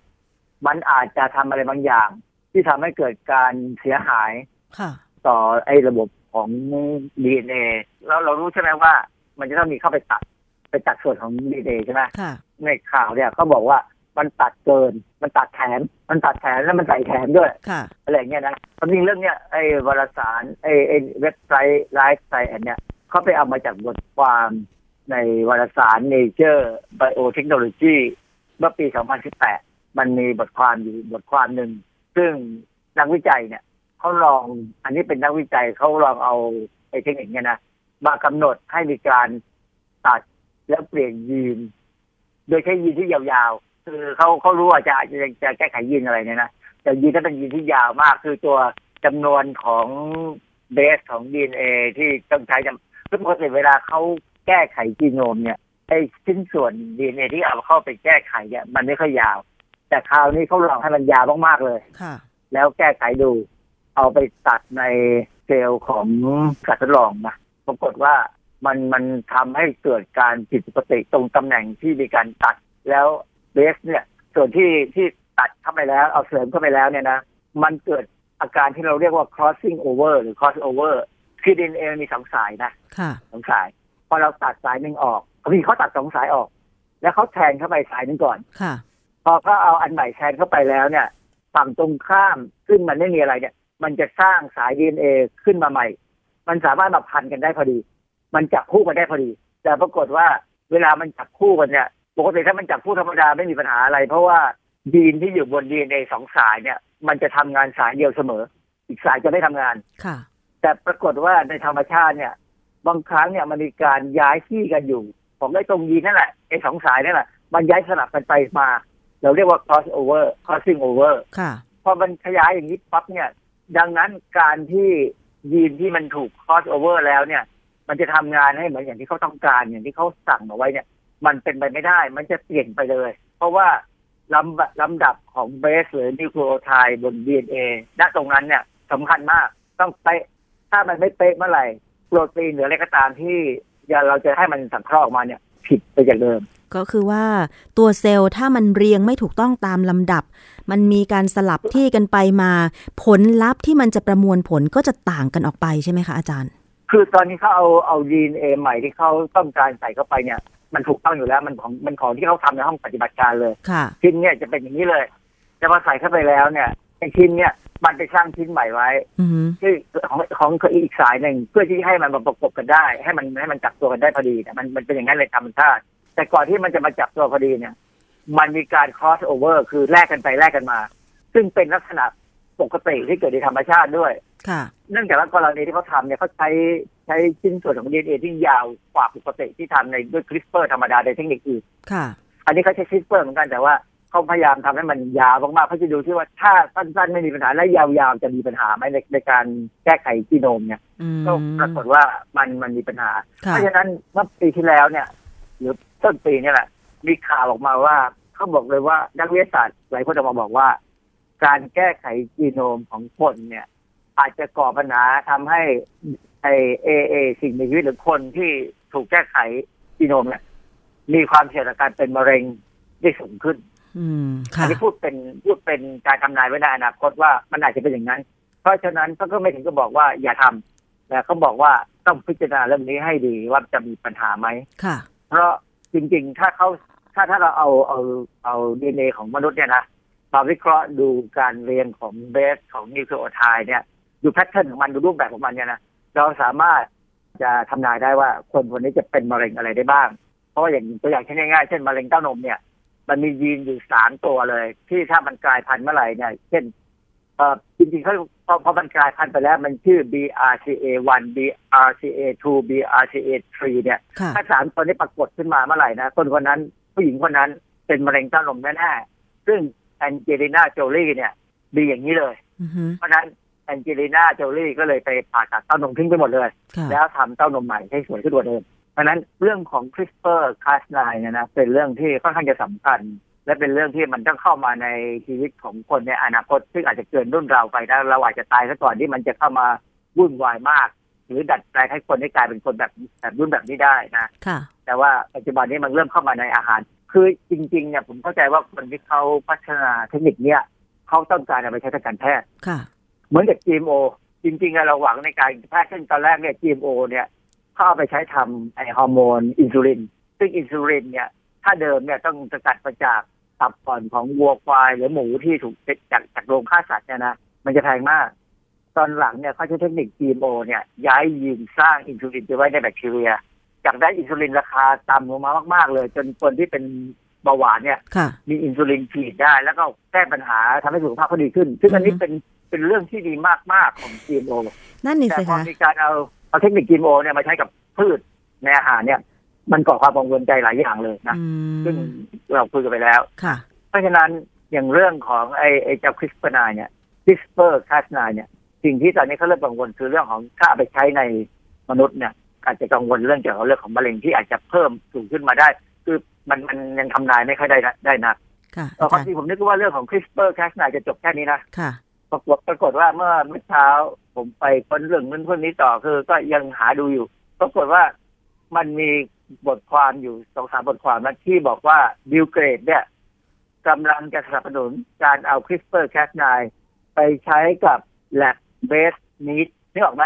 มันอาจจะทำอะไรบางอย่าง ที่ทำให้เกิดการเสียหายค่ะต่อไอ้ระบบของ DNA แล้วเรารู้ใช่ไหมว่า มันจะต้องมีเข้าไปตัด ไปตัดส่วนของ DNA ใช่ไหมค่ะในข่าวเนี่ยเขาบอกว่า มันตัดเกิน มันตัดแถมมันตัดแถมแล้วมันใส่แถมด้วยค่ะอะไรอย่างเงี้ยนะความจริงเรื่องเนี้ยไอ้วารสารไอ้ไอ้เว็บไซต์ไลฟ์ไซต์อันเนี้ยเขาไปเอามาจากบทความในวารสาร Nature Biotechnology เมื่อปี 2018 มันมีบทความอยู่บทความหนึ่ง ซึ่งนักวิจัยเนี่ยเขาลองอันนี้เป็นนักวิจัยเขาลองเอาไอ้เทคนิคเนี่ยนะมากำหนดให้มีการตัดแล้วเปลี่ยนยีน โดยใช้ยีนที่ยาวๆ คือเขาเขารู้ว่าจะจะจะแก้ไขยีนอะไรเนี่ยนะแต่ยีนถ้าเป็นยีนที่ยาวมาก คือตัวจำนวนของเบสของ DNA ที่ต้องใช้จำคือปกติเวลาเขาแก้ไขจีโนมเนี่ยไอ้ชิ้นส่วน DNA ที่เอาเข้าไปแก้ไขเนี่ยมันไม่ค่อยยาว แต่คราวนี้เขาลองให้มันยาวมากๆเลยค่ะ แล้วแก้ไขดู เอาไปตัดในเซลล์ของสัตว์ทดลองนะปรากฏว่ามันมันทำให้เกิดการผิดปกติตรงตำแหน่งที่มีการตัด แล้ว เบสเนี่ย ส่วนที่ที่ตัดเข้าไปแล้ว เอาเสริมเข้าไปแล้วเนี่ยนะมันเกิดอาการที่เราเรียกว่า crossing over หรือ cross over คือ DNA มีสองสายนะค่ะสองสาย พอเราตัดสายหนึ่งออกพอดีเขาตัดสองสายออก แล้วเขาแทนเข้าไปสายหนึ่งก่อนค่ะพอเขาเอาอันใหม่แทนเข้าไปแล้วเนี่ยฝั่งตรงข้ามซึ่งมันไม่มีอะไรเนี่ย มันจะสร้างสาย DNA ขึ้นมาใหม่ มันสามารถมาพันกันได้พอดี มันจับคู่กันได้พอดี แต่ปรากฏว่าเวลามันจับคู่กันเนี่ย ปกติถ้ามันจับคู่ธรรมดาไม่มีปัญหาอะไร เพราะว่ายีนที่อยู่บน DNA สองสายเนี่ย มันจะทำงานสายเดียวเสมอ อีกสายจะไม่ทำงานค่ะ แต่ปรากฏว่าในธรรมชาติเนี่ย บางครั้งเนี่ยมันมีการย้ายที่กันอยู่ของไอ้ตรงยีนนั่นแหละไอ้สองสายนั่นแหละมันย้ายสลับกันไปมา เราเรียกว่า cross over crossing over ค่ะพอมันขยายอย่างนี้ปั๊บเนี่ย ดังนั้นการที่ยีนที่มันถูก cross over แล้วเนี่ย มันจะทำงานให้เหมือนอย่างที่เขาต้องการอย่างที่เขาสั่งเอาไว้เนี่ย มันเป็นไปไม่ได้ มันจะเปลี่ยนไปเลย เพราะว่าลำลำดับของเบสหรือนิวคลีโอไทด์บน DNA ณตรงนั้นเนี่ยสำคัญมากต้องเป๊ะถ้ามันไม่เป๊ะเมื่อไหร่โปรตีนหรืออะไรก็ตามที่อย่าเราจะให้มันสังเคราะห์ออกมาเนี่ย ผิดไปจากเดิม ก็คือว่าตัวเซลล์ถ้ามันเรียงไม่ถูกต้องตามลำดับ มันมีการสลับที่กันไปมา ผลลัพธ์ที่มันจะประมวลผลก็จะต่างกันออกไปใช่ไหมคะอาจารย์ คือตอนนี้เขาเอาเอาดีเอใหม่ที่เขาต้องการใส่เข้าไปเนี่ย มันถูกต้องอยู่แล้ว มันของมันของที่เขาทำในห้องปฏิบัติการเลยค่ะชิ้นเนี่ยจะเป็นอย่างนี้เลย แต่พอใส่เข้าไปแล้วเนี่ยไอ้ชิ้นเนี่ยมันไปสร้างชิ้นใหม่ไว้อือฮึที่ของของอีกสายหนึ่งเพื่อที่ให้มันมาประกบกันได้ ให้มันให้มันจับตัวกันได้พอดีเนี่ยมันมันเป็นอย่างนั้นเลยธรรมชาติแต่ก่อนที่มันจะมาจับตัวพอดีเนี่ย มันมีการ cross over คือแลกกันไปแลกกันมา ซึ่งเป็นลักษณะปกติที่เกิดในธรรมชาติด้วยค่ะเนื่องจากว่ากรณีที่เขาทำเนี่ยเขาใช้ ใช้ชิ้นส่วนของ DNA ที่ยาวกว่าปกติที่ทำในด้วยคริสเปอร์ธรรมดาในเทคนิคอื่นค่ะ อันนี้เขาใช้คริสเปอร์เหมือนกันแต่ว่าเขาพยายามทำให้มันยาวมากๆเขาจะดูที่ว่าถ้าสั้นๆไม่มีปัญหาและยาวๆจะมีปัญหาไหมในในการแก้ไขจีโนมเนี่ยอืมก็ปรากฏว่ามันมันมีปัญหา เพค่ะราะฉะนั้นเมื่อปีที่แล้วเนี่ย หรือต้นปีเนี่ยแหละ มีข่าวออกมาว่าเขาบอกเลยว่านักวิทยาศาสตร์หลายคนออกมาบอกว่า การแก้ไขจีโนมของคนเนี่ย อาจจะก่อปัญหาทำให้ ไอเอเอสิ่งมีชีวิตหรือคนที่ถูกแก้ไขจีโนมเนี่ยมีความเสี่ยงต่อการเป็นมะเร็งได้สูงขึ้นอืมอัค่ะนนี้พูดเป็นพูดเป็นการทำนายไว้ในอนาคตว่ามันอาจจะเป็นอย่างนั้น เพราะฉะนั้นเขาก็ไม่ถึงก็บอกว่าอย่าทำแต่เขาบอกว่าต้องพิจารณาเรื่องนี้ให้ดีว่าจะมีปัญหาไหมค่ะ เพราะจริง ๆ ถ้าเขาถ้าถ้าเราเอาเอาเอาดีเอของมนุษย์เนี่ยนะมาวิเคราะห์ดูการเรียงของเบสของนิวคลีโอไทด์เนี่ย ดูแพทเทิร์นของมันดูรูปแบบของมันเนี่ยนะ เราสามารถจะทำนายได้ว่าคนคนนี้จะเป็นมะเร็งอะไรได้บ้าง เพราะว่าอย่างตัวอย่างเช่นง่ายๆเช่นมะเร็งเต้านมเนี่ย มันมียีนอยู่สามตัวเลย ที่ถ้ามันกลายพันธุ์เมื่อไหร่เนี่ย เช่นเอ่อจริงๆเขาพอพอมันกลายพันธุ์ไปแล้วมันชื่อ BRCA1 BRCA2 BRCA3 เนี่ยค่ะถ้าสามตัวนี้ปรากฏขึ้นมาเมื่อไหร่นะคนคนนั้นผู้หญิงคนนั้นเป็นมะเร็งเต้านมแน่ๆซึ่งแอนเจลิน่าโจลี่เนี่ย ดีอย่างนี้เลยอือฮึเพราะฉะนั้น แอนเจลิน่าโจลี่ก็เลยไปผ่าตัดเต้านมทิ้งไปหมดเลยค่ะแล้วทำเต้านมใหม่ให้สวยขึ้นกว่าเดิมเพราะฉะนั้นเรื่องของ CRISPR Cas9 เนี่ยนะเป็นเรื่องที่ค่อนข้างจะสำคัญ และเป็นเรื่องที่มันต้องเข้ามาในชีวิตของคนในอนาคต ซึ่งอาจจะเกินรุ่นเราไปนะเราอาจจะตายซะก่อนที่มันจะเข้ามาวุ่นวายมาก หรือดัดแปลงให้คนได้กลายเป็นคนแบบแบบรุ่นแบบนี้ได้นะค่ะแต่ว่าปัจจุบันนี้มันเริ่มเข้ามาในอาหาร คือจริงๆเนี่ยผมเข้าใจว่าคนที่เขาพัฒนาเทคนิคเนี้ยเขาต้องการเอาไปใช้ทางการแพทย์ค่ะ เหมือนกับ GMO จริงๆอะเราหวังในการแพทย์เช่นตอนแรกเนี่ย GMO เนี่ยเขาเอาไปใช้ทำไอฮอร์โมนอินซูลิน ซึ่งอินซูลินเนี่ย ถ้าเดิมเนี่ยต้องสกัดมาจากตับก่อนของวัวควายหรือหมูที่ถูกจากจากโรงฆ่าสัตว์เนี่ยนะมันจะแพงมาก ตอนหลังเนี่ยเขาใช้เทคนิค GMO เนี่ย ย้ายยีนสร้างอินซูลินไปไว้ในแบคทีเรีย จากได้อินซูลินราคาต่ำลงมามาก ๆ เลย จนคนที่เป็นเบาหวานเนี่ยค่ะมีอินซูลินฉีดได้ แล้วก็แก้ปัญหาทำให้สุขภาพเขาดีขึ้น ซึ่งอันนี้อือฮึเป็น เป็นเรื่องที่ดีมาก ๆ ของ GMO นั่นนี่แต่สิพอคะมีการเอาเอาเทคนิค GMO เนี่ยมาใช้กับพืชในอาหารเนี่ย มันก่อความกังวลใจหลายอย่างเลยนะ อืซึ่งมเราคุยกันไปแล้ว ค่ะ เพราะฉะนั้นอย่างเรื่องของไอ้ไอ้เจ้า CRISPR เนี่ย CRISPR Cas9 เนี่ย สิ่งที่ตอนนี้เขาเริ่มกังวลคือเรื่องของถ้าเอาไปใช้ในมนุษย์เนี่ย อาจจะกังวลเรื่องเกี่ยวกับเรื่องของมะเร็งที่อาจจะเพิ่มสูงขึ้นมาได้ คือมันมันยังทำนายไม่ค่อยได้นะได้นะค่ะเอออาจารย์ความจริงผมนึกว่าเรื่องของ CRISPR Cas9 จะจบแค่นี้นะ ค่ะ ปรากฏปรากฏว่าเมื่อเมื่อเช้า ผมไปค้นเรื่องนั้นเรื่องนี้ต่อคือ ก็ยังหาดูอยู่ ปรากฏว่ามันมีบทความอยู่สองสามบทความนะที่บอกว่าบิลเกตส์เนี่ยกำลังจะสนับสนุนการเอา CRISPR Cas9ไปใช้กับ lab based meat นี่ออกไหม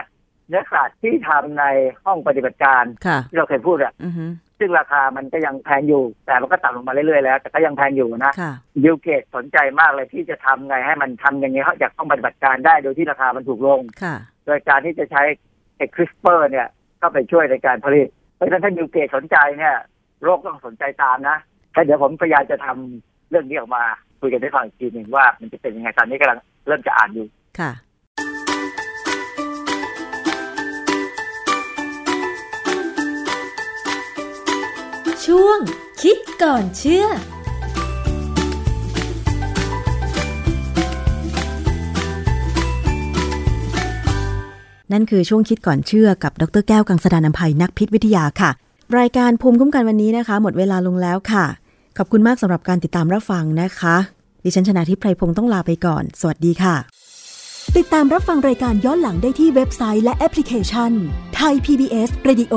เนื้อสัตว์ที่ทำในห้องปฏิบัติการค่ะที่เราเคยพูดอะอือฮึ ซึ่งราคามันก็ยังแพงอยู่ แต่มันก็ต่ำลงมาเรื่อยๆแล้ว แต่ก็ยังแพงอยู่นะค่ะบิลเกตส์สนใจมากเลยที่จะทำไงให้มันทำอย่างไงเขาจากห้องปฏิบัติการได้โดยที่ราคามันถูกลงค่ะโดยการที่จะใช้ไอ้ CRISPR เนี่ยเข้าไปช่วยในการผลิต เพราะฉะนั้นถ้าบิลเกตส์สนใจเนี่ยโลกต้องสนใจตามนะแต่เดี๋ยวผมพยายามจะทำเรื่องนี้ออกมาคุยกันให้ฟังอีกทีหนึ่งว่ามันจะเป็นยังไงตอนนี้กำลังเริ่มจะอ่านอยู่ค่ะ ช่วง คิดก่อนเชื่อนั่นคือช่วงคิดก่อนเชื่อกับดรแก้วกังสดานนภัยนักพิษวิทยาค่ะ รายการภูมิคุ้มกันวันนี้นะคะ หมดเวลาลงแล้วค่ะ ขอบคุณมากสำหรับการติดตามรับฟังนะคะ ดิฉันชนะทิพไพรพงศ์ต้องลาไปก่อน สวัสดีค่ะ ติดตามรับฟังรายการย้อนหลังได้ที่เว็บไซต์และแอปพลิเคชันไทย PBS Radio